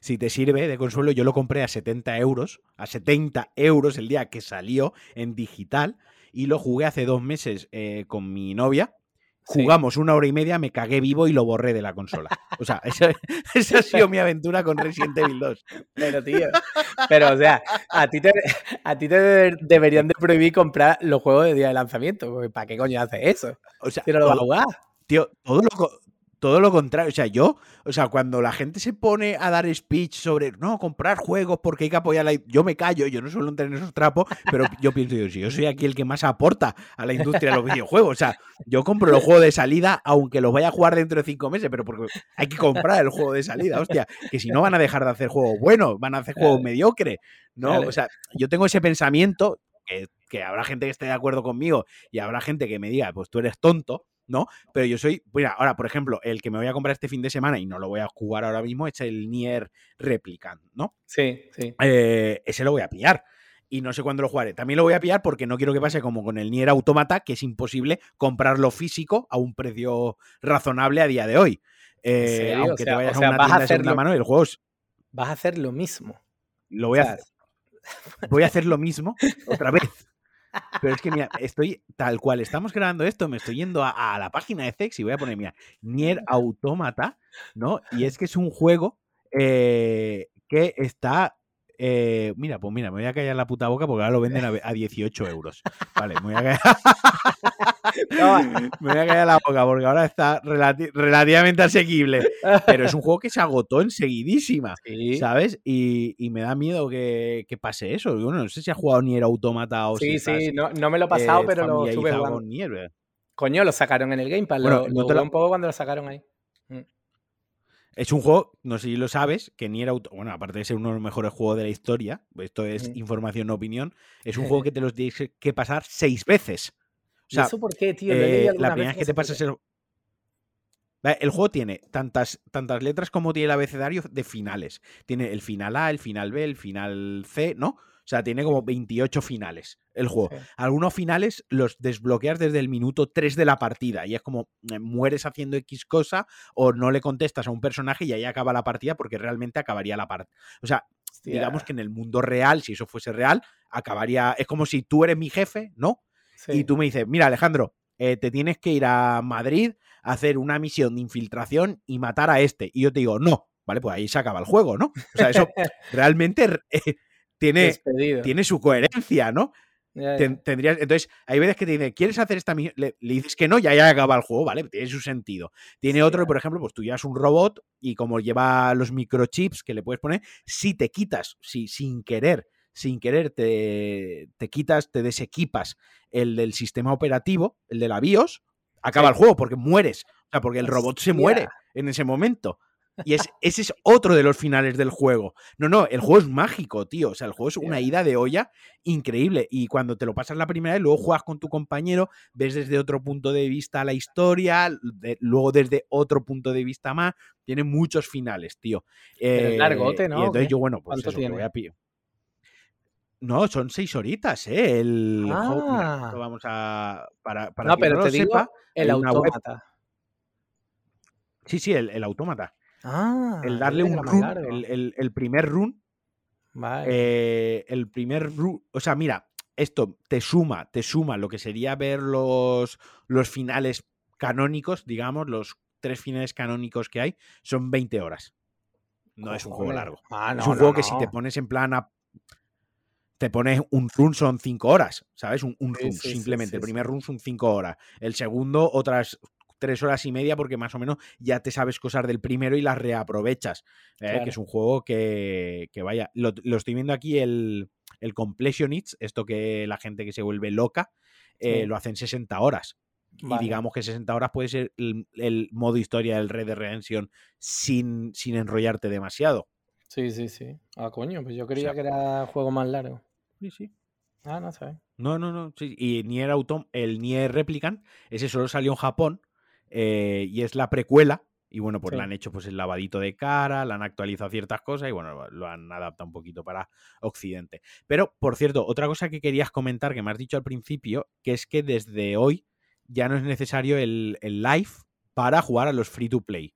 si te sirve de consuelo, yo lo compré a 70 euros, a 70 euros el día que salió en digital y lo jugué hace dos meses eh, con mi novia. Jugamos una hora y media, me cagué vivo y lo borré de la consola. O sea, esa, ha sido mi aventura con Resident Evil 2. Pero, tío, pero, o sea, a ti te, a ti te deberían de prohibir comprar los juegos de día de lanzamiento. ¿Para qué coño haces eso? O sea, no lo vas a jugar. Tío, todo lo, todo lo contrario. O sea, yo, o sea, cuando la gente se pone a dar speech sobre no comprar juegos porque hay que apoyar la. Yo me callo, yo no suelo tener esos trapos, pero yo pienso, yo, si yo soy aquí el que más aporta a la industria de los videojuegos. O sea, yo compro los juegos de salida, aunque los vaya a jugar dentro de cinco meses, pero porque hay que comprar el juego de salida, hostia. Que si no van a dejar de hacer juegos buenos, van a hacer juegos mediocres. ¿No? O sea, yo tengo ese pensamiento que, que habrá gente que esté de acuerdo conmigo y habrá gente que me diga, pues tú eres tonto ¿no? Pero yo soy, mira, ahora, por ejemplo, el que me voy a comprar este fin de semana y no lo voy a jugar ahora mismo es el Nier Replicant, ¿no? Sí, sí. Eh, ese lo voy a pillar. Y no sé cuándo lo jugaré. También lo voy a pillar porque no quiero que pase como con el Nier Automata, que es imposible comprarlo físico a un precio razonable a día de hoy. Eh, aunque te vayas a una tienda de segunda mano, el juego Vas a hacer lo mismo. Lo voy a hacer. Voy a hacer lo mismo otra vez. Pero es que, mira, estoy tal cual estamos grabando esto, me estoy yendo a, la página de Zex y voy a poner, mira, Nier Automata, ¿no? Y es que es un juego eh, que está eh, mira, pues mira, me voy a callar la puta boca porque ahora lo venden a, 18 euros. Vale, me voy a callar. me voy a callar la boca porque ahora está relativamente asequible. Pero es un juego que se agotó enseguidísima, ¿sabes? Y, me da miedo que, pase eso. Bueno, no sé si ha jugado Nier Automata o Sí, sí, no, no, me lo he pasado, eh, pero lo estuve jugando. Coño, lo sacaron en el Game Pass. lo, lo un poco cuando lo sacaron ahí. Mm. Es un juego, no sé si lo sabes, que ni era. Bueno, aparte de ser uno de los mejores juegos de la historia, esto es información, no opinión, es un juego que te los tienes que pasar seis veces. O sea, ¿Eso por qué, tío? Eh, la primera vez que te pasas el. El juego tiene tantas, tantas letras como tiene el abecedario de finales. Tiene el final A, el final B, el final C, ¿no? O sea, tiene como 28 finales el juego. Algunos finales los desbloqueas desde el minuto 3 de la partida y es como eh, mueres haciendo X cosa o no le contestas a un personaje y ahí acaba la partida porque realmente acabaría la partida. O sea, digamos que en el mundo real, si eso fuese real, acabaría. Es como si tú eres mi jefe, ¿no? Y tú me dices, mira, Alejandro, eh, te tienes que ir a Madrid a hacer una misión de infiltración y matar a este. Y yo te digo, no, ¿vale? Pues ahí se acaba el juego, ¿no? O sea, eso realmente eh, tiene, tiene su coherencia, ¿no? Tendrías, entonces, hay veces que te dicen, ¿quieres hacer esta misión? Le, dices que no, ya ya acaba el juego, ¿vale? Tiene su sentido. Tiene otro, por ejemplo, pues tú llevas un robot y como lleva los microchips que le puedes poner, si te quitas, si sin querer, sin querer te, te quitas, te desequipas el del sistema operativo, el de la BIOS, acaba el juego porque mueres. O sea, porque el robot se muere en ese momento. Y es, ese es otro de los finales del juego. No, no, el juego es mágico, tío. O sea, el juego es una ida de olla increíble. Y cuando te lo pasas la primera vez, luego juegas con tu compañero, ves desde otro punto de vista la historia, luego desde otro punto de vista más. Tiene muchos finales, tío. Eh, largote, ¿no? Y entonces yo, bueno, pues eso, voy a pillar. No, son seis horitas, ¿eh? El ah. vamos a. Para, para no, pero te digo, el autómata. Sí, sí, el, el autómata. Ah, el darle un run, el, primer run. Eh, el primer run. O sea, mira, esto te suma, te suma lo que sería ver los, los finales canónicos, digamos, los tres finales canónicos que hay, son 20 horas. No es un juego largo. Ah, es un juego que si te pones en plan a te pones un run son 5 horas, ¿sabes? Un, run, simplemente. el primer run son 5 horas. El segundo, otras tres horas y media porque más o menos ya te sabes cosas del primero y las reaprovechas. ¿eh? Que es un juego que, vaya, lo, estoy viendo aquí el, el Completionits, esto que la gente que se vuelve loca, eh, lo hace en 60 horas. Y digamos que 60 horas puede ser el, modo historia del Red de Redemption sin, sin enrollarte demasiado. Sí, sí, sí. Ah, coño, pues yo creía que era juego más largo. Sí, sí. Ah, no sé. No, no, no. Y Nier Autom el Nier Replicant, ese solo salió en Japón eh, y es la precuela. Y bueno, pues le han hecho pues el lavadito de cara, le han actualizado ciertas cosas y bueno, lo han adaptado un poquito para Occidente. Pero, por cierto, otra cosa que querías comentar que me has dicho al principio, que es que desde hoy ya no es necesario el, live para jugar a los free to play.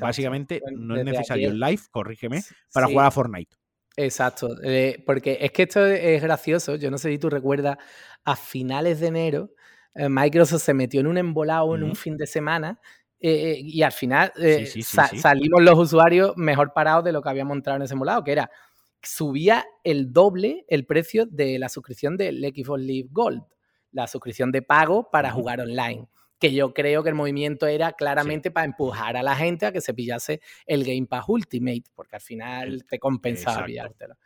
Básicamente no es necesario el live, corrígeme, para jugar a Fortnite. Exacto, eh, porque es que esto es gracioso, yo no sé si tú recuerdas, a finales de enero eh, Microsoft se metió en un embolado en un fin de semana eh, y al final salimos los usuarios mejor parados de lo que habíamos entrado en ese embolado, que era subía el doble el precio de la suscripción del Xbox Live Gold, la suscripción de pago para jugar online. Que yo creo que el movimiento era claramente para empujar a la gente a que se pillase el Game Pass Ultimate, porque al final te compensaba pillártelo.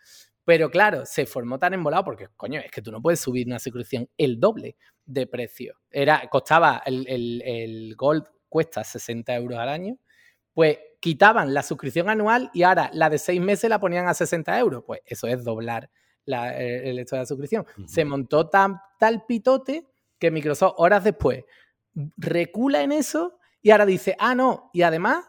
Pero claro, se formó tan embolado porque, coño, es que tú no puedes subir una suscripción el doble de precio. Era, costaba, el, el, Gold cuesta 60 euros al año, pues quitaban la suscripción anual y ahora la de seis meses la ponían a 60 euros. Pues eso es doblar la, el hecho de la suscripción. Se montó tan, tal pitote que Microsoft horas después recula en eso y ahora dice, ah, no, y además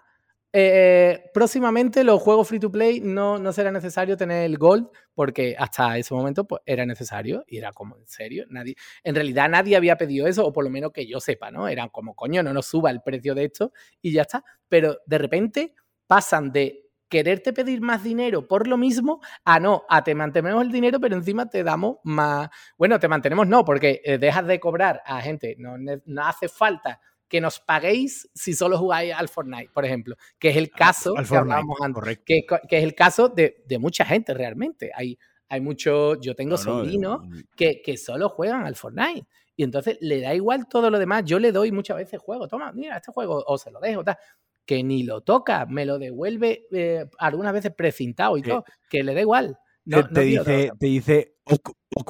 eh, próximamente los juegos free to play no, no, será necesario tener el gold porque hasta ese momento pues, era necesario y era como en serio nadie en realidad nadie había pedido eso o por lo menos que yo sepa no eran como coño no nos suba el precio de esto y ya está pero de repente pasan de quererte pedir más dinero por lo mismo a no a te mantenemos el dinero pero encima te damos más bueno te mantenemos no porque eh, dejas de cobrar a gente no, no hace falta que nos paguéis si solo jugáis al Fortnite, por ejemplo, que es el caso que hablábamos antes, que, es el caso de, mucha gente realmente. Hay, hay muchos, yo tengo sobrinos que, que solo juegan al Fortnite. Y entonces le da igual todo lo demás. Yo le doy muchas veces juego. Toma, mira, este juego, o se lo dejo, tal. Que ni lo toca, me lo devuelve eh, algunas veces precintado y todo. Que le da igual. te, dice, te dice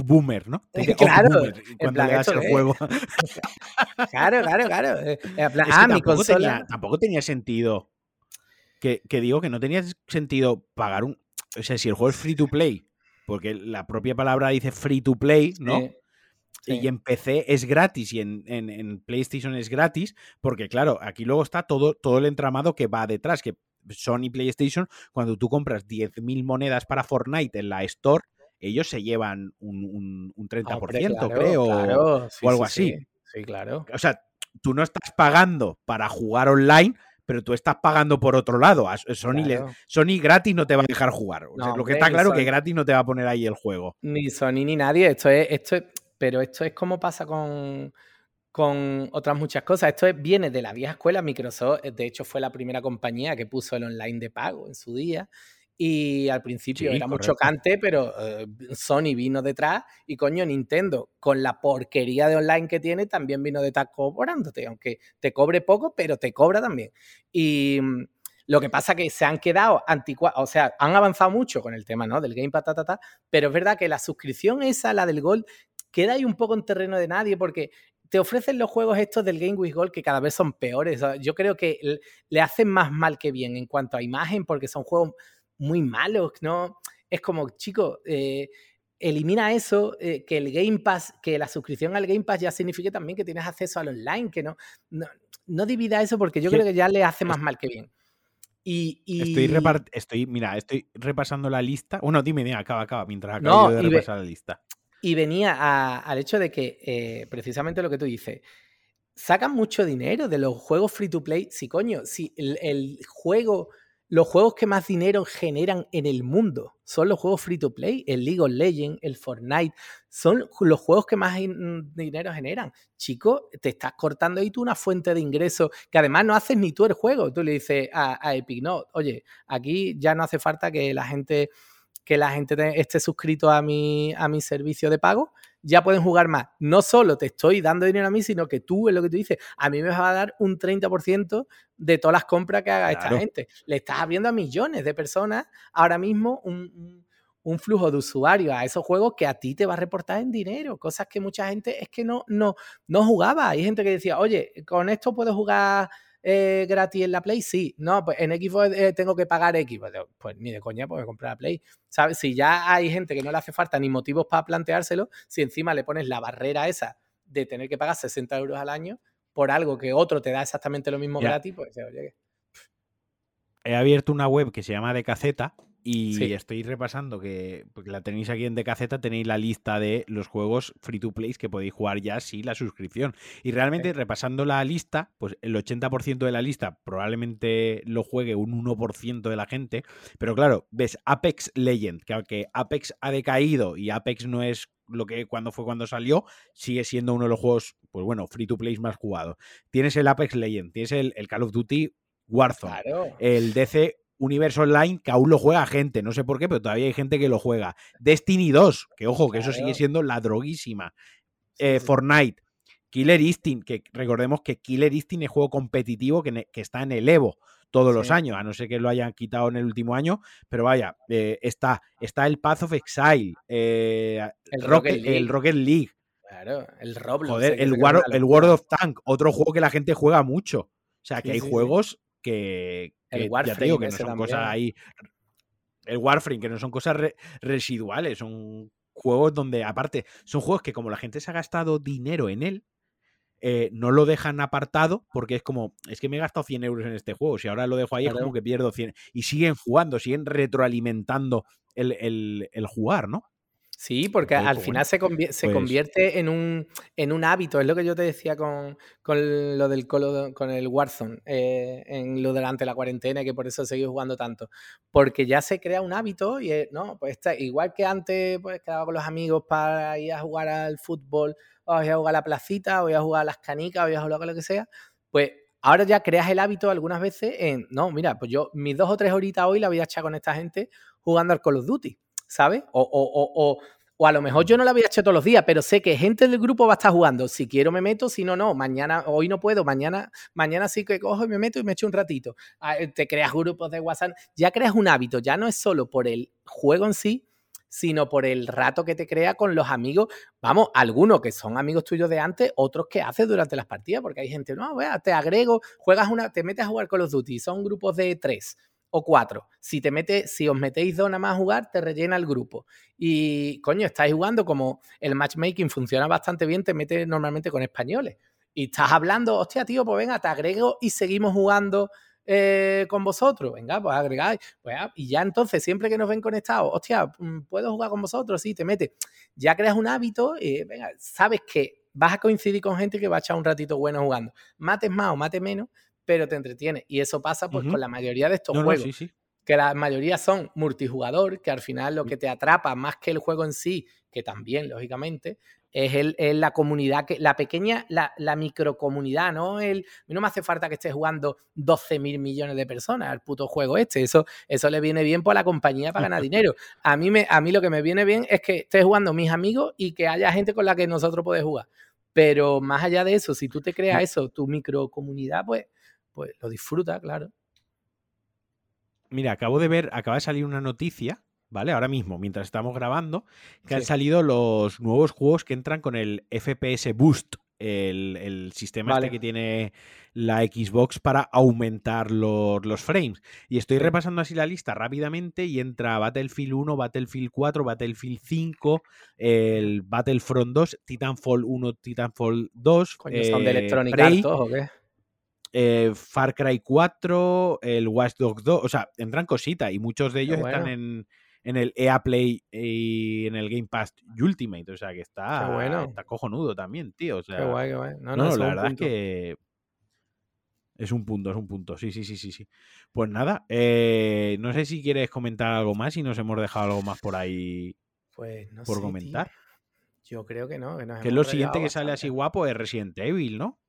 Boomer, ¿no? claro, cuando le das el juego. claro, claro, claro. Eh, ah, mi consola. tampoco tenía sentido. Que, digo que no tenía sentido pagar un. O sea, si el juego es free to play, porque la propia palabra dice free to play, ¿no? Y en PC es gratis y en, PlayStation es gratis, porque claro, aquí luego está todo, todo el entramado que va detrás, que Sony PlayStation, cuando tú compras 10.000 monedas para Fortnite en la Store, ellos se llevan un, 30%, creo, o algo así. Sí. claro. O sea, tú no estás pagando para jugar online, pero tú estás pagando por otro lado. Sony, Sony gratis no te va a dejar jugar. lo que está claro es que gratis no te va a poner ahí el juego. Ni Sony ni nadie. Esto es, esto pero esto es como pasa con, con otras muchas cosas. Esto viene de la vieja escuela. Microsoft, de hecho, fue la primera compañía que puso el online de pago en su día. Y al principio era muy chocante, pero eh, Sony vino detrás y coño, Nintendo, con la porquería de online que tiene, también vino detrás cobrándote, aunque te cobre poco, pero te cobra también. Y mm, lo que pasa que se han quedado anticuados, o sea, han avanzado mucho con el tema, ¿no? Del Game Pass, pero es verdad que la suscripción esa, la del Gold, queda ahí un poco en terreno de nadie porque te ofrecen los juegos estos del Game with Gold que cada vez son peores. Yo creo que le hacen más mal que bien en cuanto a imagen porque son juegos muy malos, ¿no? Es como, chico, eh, elimina eso, eh, que el Game Pass, que la suscripción al Game Pass ya signifique también que tienes acceso al online, que no, no, divida eso porque yo creo que ya le hace más mal que bien. Y, Estoy, estoy, mira, estoy repasando la lista. Bueno, dime, dime, acaba, acaba, mientras acabo de repasar la lista. Y venía al hecho de que, eh, precisamente lo que tú dices, sacan mucho dinero de los juegos free to play. Si coño, si el juego los juegos que más dinero generan en el mundo son los juegos free to play, el League of Legends, el Fortnite, son los juegos que más dinero generan. Chico, te estás cortando ahí tú una fuente de ingresos que además no haces ni tú el juego. Tú le dices a, Epic, no, oye, aquí ya no hace falta que la gente que la gente esté suscrito a mi, a mi servicio de pago, ya pueden jugar más. No solo te estoy dando dinero a mí, sino que tú, es lo que tú dices, a mí me vas a dar un 30% de todas las compras que haga esta gente. Le estás abriendo a millones de personas ahora mismo un, flujo de usuarios a esos juegos que a ti te va a reportar en dinero, cosas que mucha gente es que no, no, no jugaba. Hay gente que decía, oye, con esto puedo jugar eh, gratis en la Play? Sí. No, pues en Xbox eh, tengo que pagar X. Pues, pues, ni de coña, pues comprar la Play. ¿Sabes? Si ya hay gente que no le hace falta ni motivos para planteárselo, si encima le pones la barrera esa de tener que pagar 60 euros al año por algo que otro te da exactamente lo mismo gratis, pues oye. He abierto una web que se llama Decaceta y estoy repasando que, porque la tenéis aquí en Decaceta, tenéis la lista de los juegos free to play que podéis jugar ya sin la suscripción. Y realmente, repasando la lista, pues el 80% de la lista probablemente lo juegue un 1% de la gente. Pero claro, ves Apex Legend, que aunque Apex ha decaído y Apex no es lo que cuando fue cuando salió, sigue siendo uno de los juegos, pues bueno, free to play más jugado. Tienes el Apex Legend, tienes el, Call of Duty Warzone, el DC Universo Online que aún lo juega gente, no sé por qué, pero todavía hay gente que lo juega. Destiny 2, que ojo, que eso sigue siendo la droguísima. Eh, Fortnite, Killer Instinct, que recordemos que Killer Instinct es juego competitivo que, está en el Evo todos los años, a no ser que lo hayan quitado en el último año, pero vaya, eh, está, está el Path of Exile, eh, el, Rocket, League. el Rocket League. Claro, el Roblox. Joder, el, el World of Tank, otro juego que la gente juega mucho. O sea, que hay juegos que, el Warframe, que no son cosas ahí. El Warframe, que no son cosas residuales, son juegos donde, aparte, son juegos que como la gente se ha gastado dinero en él, eh, no lo dejan apartado porque es como, es que me he gastado 100 euros en este juego, si ahora lo dejo ahí es como que pierdo 100. Y siguen jugando, siguen retroalimentando el, el jugar, ¿no? Sí, porque al final se, pues convierte en un, en un hábito, es lo que yo te decía con, lo del con el Warzone, eh, en lo delante de la cuarentena, que por eso he seguido jugando tanto. Porque ya se crea un hábito y, no, pues está, igual que antes, pues quedaba con los amigos para ir a jugar al fútbol, o voy a jugar a la placita, o voy a jugar a las canicas, o voy a jugar a lo que sea, pues ahora ya creas el hábito algunas veces en, no, mira, pues yo mis dos o tres horitas hoy la voy a echar con esta gente jugando al Call of Duty. ¿Sabes? O, o, o, o, a lo mejor yo no la voy a echar todos los días, pero sé que gente del grupo va a estar jugando. Si quiero me meto, si no, no. Mañana, hoy no puedo, mañana, mañana sí que cojo y me meto y me echo un ratito. Ah, eh, te creas grupos de WhatsApp, ya creas un hábito, ya no es solo por el juego en sí, sino por el rato que te crea con los amigos. Vamos, algunos que son amigos tuyos de antes, otros que haces durante las partidas, porque hay gente, no, vea, te agrego, juegas una, te metes a jugar con los Duty, son grupos de tres o cuatro. Si te mete, si os metéis dos nada más a jugar, te rellena el grupo. Y coño, estáis jugando como el matchmaking funciona bastante bien, te mete normalmente con españoles. Y estás hablando, hostia, tío, pues venga, te agrego y seguimos jugando eh, con vosotros. Venga, pues agregáis. Pues, ah, y ya entonces, siempre que nos ven conectados, hostia, mm, ¿puedo jugar con vosotros? Sí, te mete. Ya creas un hábito y venga, sabes que vas a coincidir con gente que va a echar un ratito bueno jugando. Mates más o mates menos, pero te entretiene. Y eso pasa pues con la mayoría de estos juegos. Que la mayoría son multijugador, que al final lo mm. que te atrapa más que el juego en sí, que también, lógicamente, es, el, la comunidad, que, la pequeña, la, la microcomunidad, ¿no? El, no me hace falta que estés jugando 12 mil millones de personas al puto juego este. Eso, eso le viene bien por la compañía para ganar dinero. A mí, me, a mí lo que me viene bien es que estés jugando mis amigos y que haya gente con la que nosotros podemos jugar. Pero más allá de eso, si tú te creas eso, tu microcomunidad, pues pues lo disfruta, claro. Mira, acabo de ver, acaba de salir una noticia, ¿vale? Ahora mismo, mientras estamos grabando, que han salido los nuevos juegos que entran con el FPS Boost el, sistema este que tiene la Xbox para aumentar los, los frames. Y estoy repasando así la lista rápidamente y entra Battlefield 1, Battlefield 4, Battlefield 5, el Battlefront 2, Titanfall 1, Titanfall 2. Coño, ¿Son de eh, Electronic Arts o qué? Eh, Far Cry 4, el Watch Dogs 2, o sea, entran cositas y muchos de ellos están en, en, el EA Play y en el Game Pass Ultimate, o sea, que está, bueno. está cojonudo también, tío. O sea, qué guay, qué guay. No, no, la verdad es que es un punto, es un punto. Sí, sí, sí, sí, sí. Pues nada, eh, no sé si quieres comentar algo más y nos hemos dejado algo más por ahí pues no por comentar. Yo creo que no. Que, es lo siguiente que sale así guapo es Resident Evil, ¿no?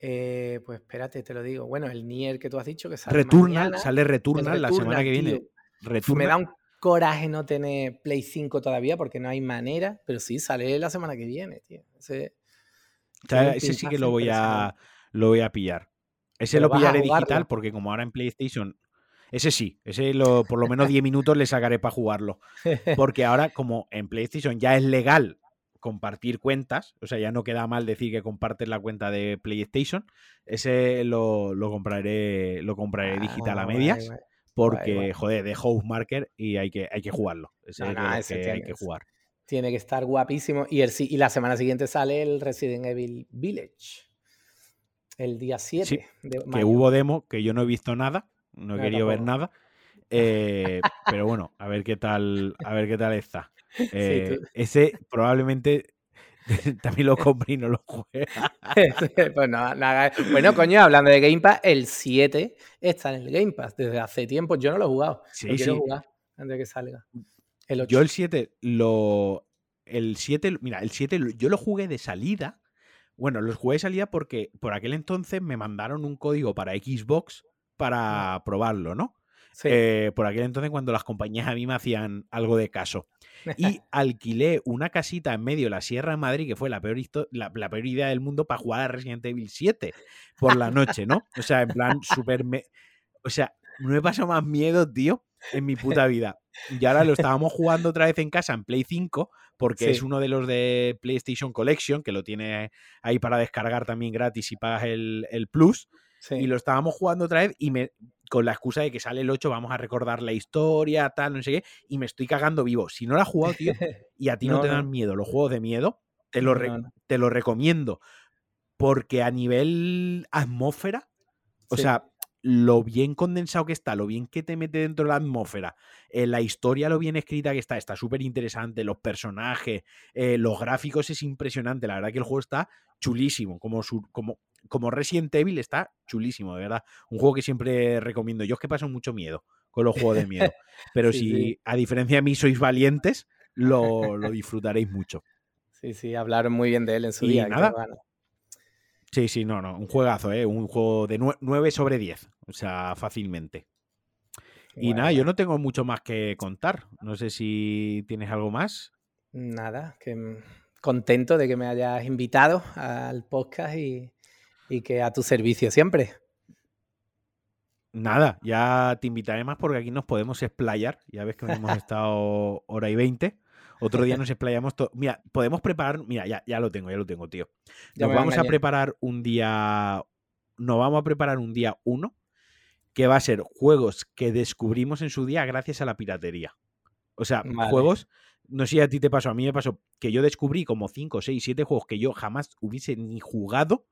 Eh, pues espérate, te lo digo. Bueno, el Nier que tú has dicho que sale. Returnal, sale Returnal, la semana que viene. Me da un coraje no tener Play 5 todavía porque no hay manera, pero sí, sale la semana que viene, tío. Ese, sí que lo voy a lo voy a pillar. Ese lo pillaré digital porque como ahora en PlayStation ese sí, ese lo, por lo menos 10 minutos le sacaré para jugarlo. Porque ahora, como en PlayStation ya es legal compartir cuentas, o sea, ya no queda mal decir que compartes la cuenta de PlayStation. Ese lo, compraré, lo compraré digital a ah, medias. porque, joder, de House Marker y hay que, hay que jugarlo. Ese, que hay que jugar. Tiene que estar guapísimo. Y, el, y la semana siguiente sale el Resident Evil Village. El día 7. que hubo demo, que yo no he visto nada. No he querido ver nada. Eh, pero bueno, a ver qué tal, a ver qué tal está. Eh, ese probablemente también lo compré y no lo jugué. pues bueno, coño, hablando de Game Pass, el 7 está en el Game Pass desde hace tiempo. Yo no lo he jugado. Sí, lo quiero jugar antes de que salga. Yo el 7 lo. El 7, mira, el 7 yo lo jugué de salida. Bueno, lo jugué de salida porque por aquel entonces me mandaron un código para Xbox para probarlo, ¿no? Eh, por aquel entonces cuando las compañías a mí me hacían algo de caso. Y alquilé una casita en medio de la Sierra de Madrid, que fue la peor, la, peor idea del mundo para jugar a Resident Evil 7 por la noche, ¿no? O sea, en plan, súper... O sea, no he pasado más miedo, tío, en mi puta vida. Y ahora lo estábamos jugando otra vez en casa en Play 5, porque es uno de los de PlayStation Collection, que lo tiene ahí para descargar también gratis y pagas el, el Plus. Y lo estábamos jugando otra vez y me, con la excusa de que sale el 8, vamos a recordar la historia, tal, no sé qué, y me estoy cagando vivo. Si no lo has jugado, tío, y a ti no, te dan miedo los juegos de miedo, te lo, te lo recomiendo. Porque a nivel atmósfera, o sea, lo bien condensado que está, lo bien que te mete dentro de la atmósfera, eh, la historia, lo bien escrita que está, está súper interesante, los personajes, eh, los gráficos es impresionante, la verdad que el juego está chulísimo, como, su, como, como Resident Evil está chulísimo, de verdad. Un juego que siempre recomiendo. Yo es que paso mucho miedo con los juegos de miedo, pero si a diferencia de mí sois valientes, lo, disfrutaréis mucho. Sí, sí, hablaron muy bien de él en su día. Nada, Sí, sí, no, no, un juegazo, ¿eh? Un juego de 9 sobre 10, o sea, fácilmente. Y nada, yo no tengo mucho más que contar. No sé si tienes algo más. Nada, que contento de que me hayas invitado al podcast y, y que a tu servicio siempre. Nada, ya te invitaré más porque aquí nos podemos explayar. Ya ves que hemos estado hora y veinte. Otro día nos explayamos todo. Mira, podemos preparar. Mira, ya, ya lo tengo, ya lo tengo, tío. Nos vamos a preparar un día. Nos vamos a preparar un día uno que va a ser juegos que descubrimos en su día gracias a la piratería. O sea, juegos. No sé si a ti te pasó, a mí me pasó que yo descubrí como 5, 6, 7 juegos que yo jamás hubiese ni jugado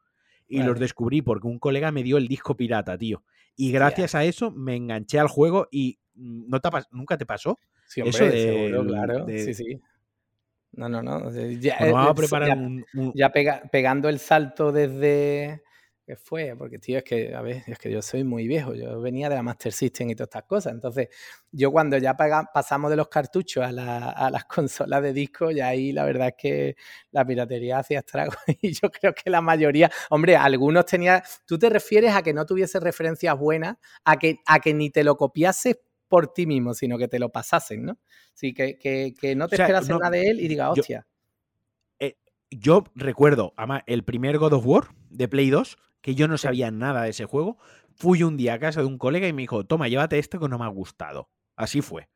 y los descubrí porque un colega me dio el disco pirata, tío. Y gracias a eso me enganché al juego y ¿no te ¿nunca te pasó? Sí, hombre, claro. Sí, sí. No, no, no. Ya, vamos a preparar ya pegando el salto desde, ¿Qué fue? Porque, tío, es que, a ver, es que yo soy muy viejo, yo venía de la Master System y todas estas cosas. Entonces, yo cuando ya pasamos de los cartuchos a, las consolas de disco, ya ahí la verdad es que la piratería hacía estragos. Y yo creo que la mayoría, hombre, algunos tenían. Tú te refieres a que no tuviese referencias buenas, a que, a que ni te lo copiases por ti mismo, sino que te lo pasasen, ¿no? Sí, que, que, no te esperas nada de él y diga, hostia. Yo, eh, yo recuerdo, además, el primer God of War de Play 2 que yo no sabía nada de ese juego, fui un día a casa de un colega y me dijo, toma, llévate esto que no me ha gustado. Así fue.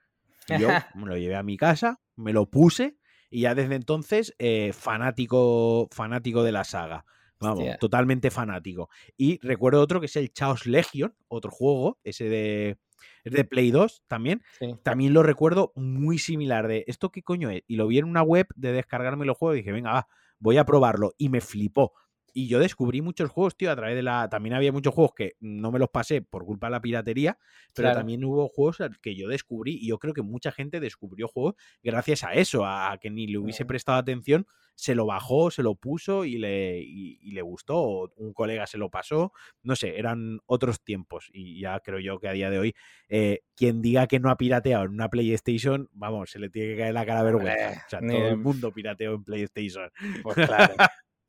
yo me lo llevé a mi casa, me lo puse Y ya desde entonces, eh, fanático, fanático de la saga. Vamos, totalmente fanático. Y recuerdo otro que es el Chaos Legion, otro juego, ese de, es de Play 2 también. También lo recuerdo muy similar de esto qué coño es. Y lo vi en una web de descargarme los juegos y dije, venga, va, voy a probarlo. Y me flipó. Y yo descubrí muchos juegos, tío, a través de la. También había muchos juegos que no me los pasé por culpa de la piratería, pero también hubo juegos que yo descubrí y yo creo que mucha gente descubrió juegos gracias a eso, a que ni le hubiese prestado atención, se lo bajó, se lo puso y le, y, le gustó, o un colega se lo pasó, no sé, eran otros tiempos y ya creo yo que a día de hoy, eh, quien diga que no ha pirateado en una PlayStation, vamos, se le tiene que caer la cara vergüenza. O sea, todo el mundo pirateó en PlayStation. Pues claro.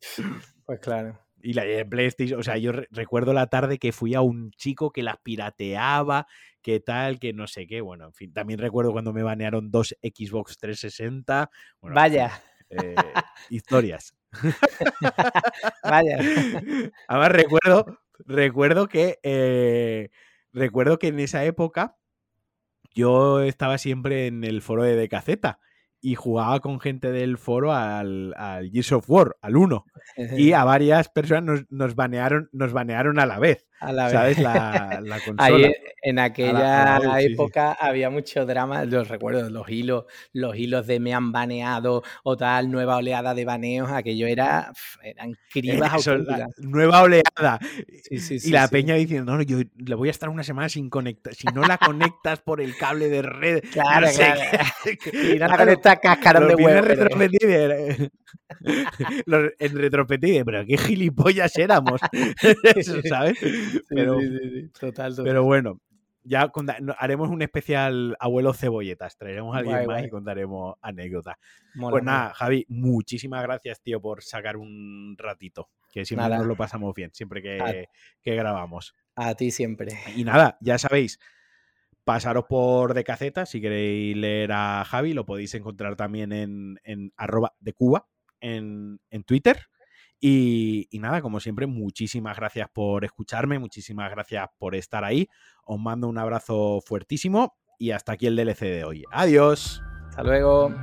Pues claro. Y la PlayStation, o sea, yo recuerdo la tarde que fui a un chico que las pirateaba, que tal, que no sé qué. Bueno, en fin, también recuerdo cuando me banearon dos Xbox 360. Vaya. Eh, historias. Vaya. Además, recuerdo, recuerdo que eh, recuerdo que en esa época yo estaba siempre en el foro de Decaceta y jugaba con gente del foro al, al Gears of War, al 1. y a varias personas nos, banearon, nos banearon a la vez. ¿Sabes? La, consola. en aquella época había mucho drama, los recuerdo, los hilos, los hilos de me han baneado o tal, nueva oleada de baneos, aquello era, eran cribas Nueva oleada. y la peña diciendo, no, yo le voy a estar una semana sin conectar, si no la conectas por el cable de red, claro, claro. y no la conectas cascarón de huevo. en retrospectiva, pero qué gilipollas éramos, ¿sabes? pero, pero bueno, ya haremos un especial abuelo cebolletas. Traeremos a alguien más y contaremos anécdotas. pues nada, Javi, muchísimas gracias, tío, por sacar un ratito. Que siempre nos lo pasamos bien, siempre que, grabamos. A ti siempre. Y nada, ya sabéis, pasaros por de caceta. Si queréis leer a Javi, lo podéis encontrar también en, en arroba de Cuba en, en Twitter. Y, nada, como siempre, muchísimas gracias por escucharme, muchísimas gracias por estar ahí. Os mando un abrazo fuertísimo y hasta aquí el DLC de hoy. Adiós. Hasta luego.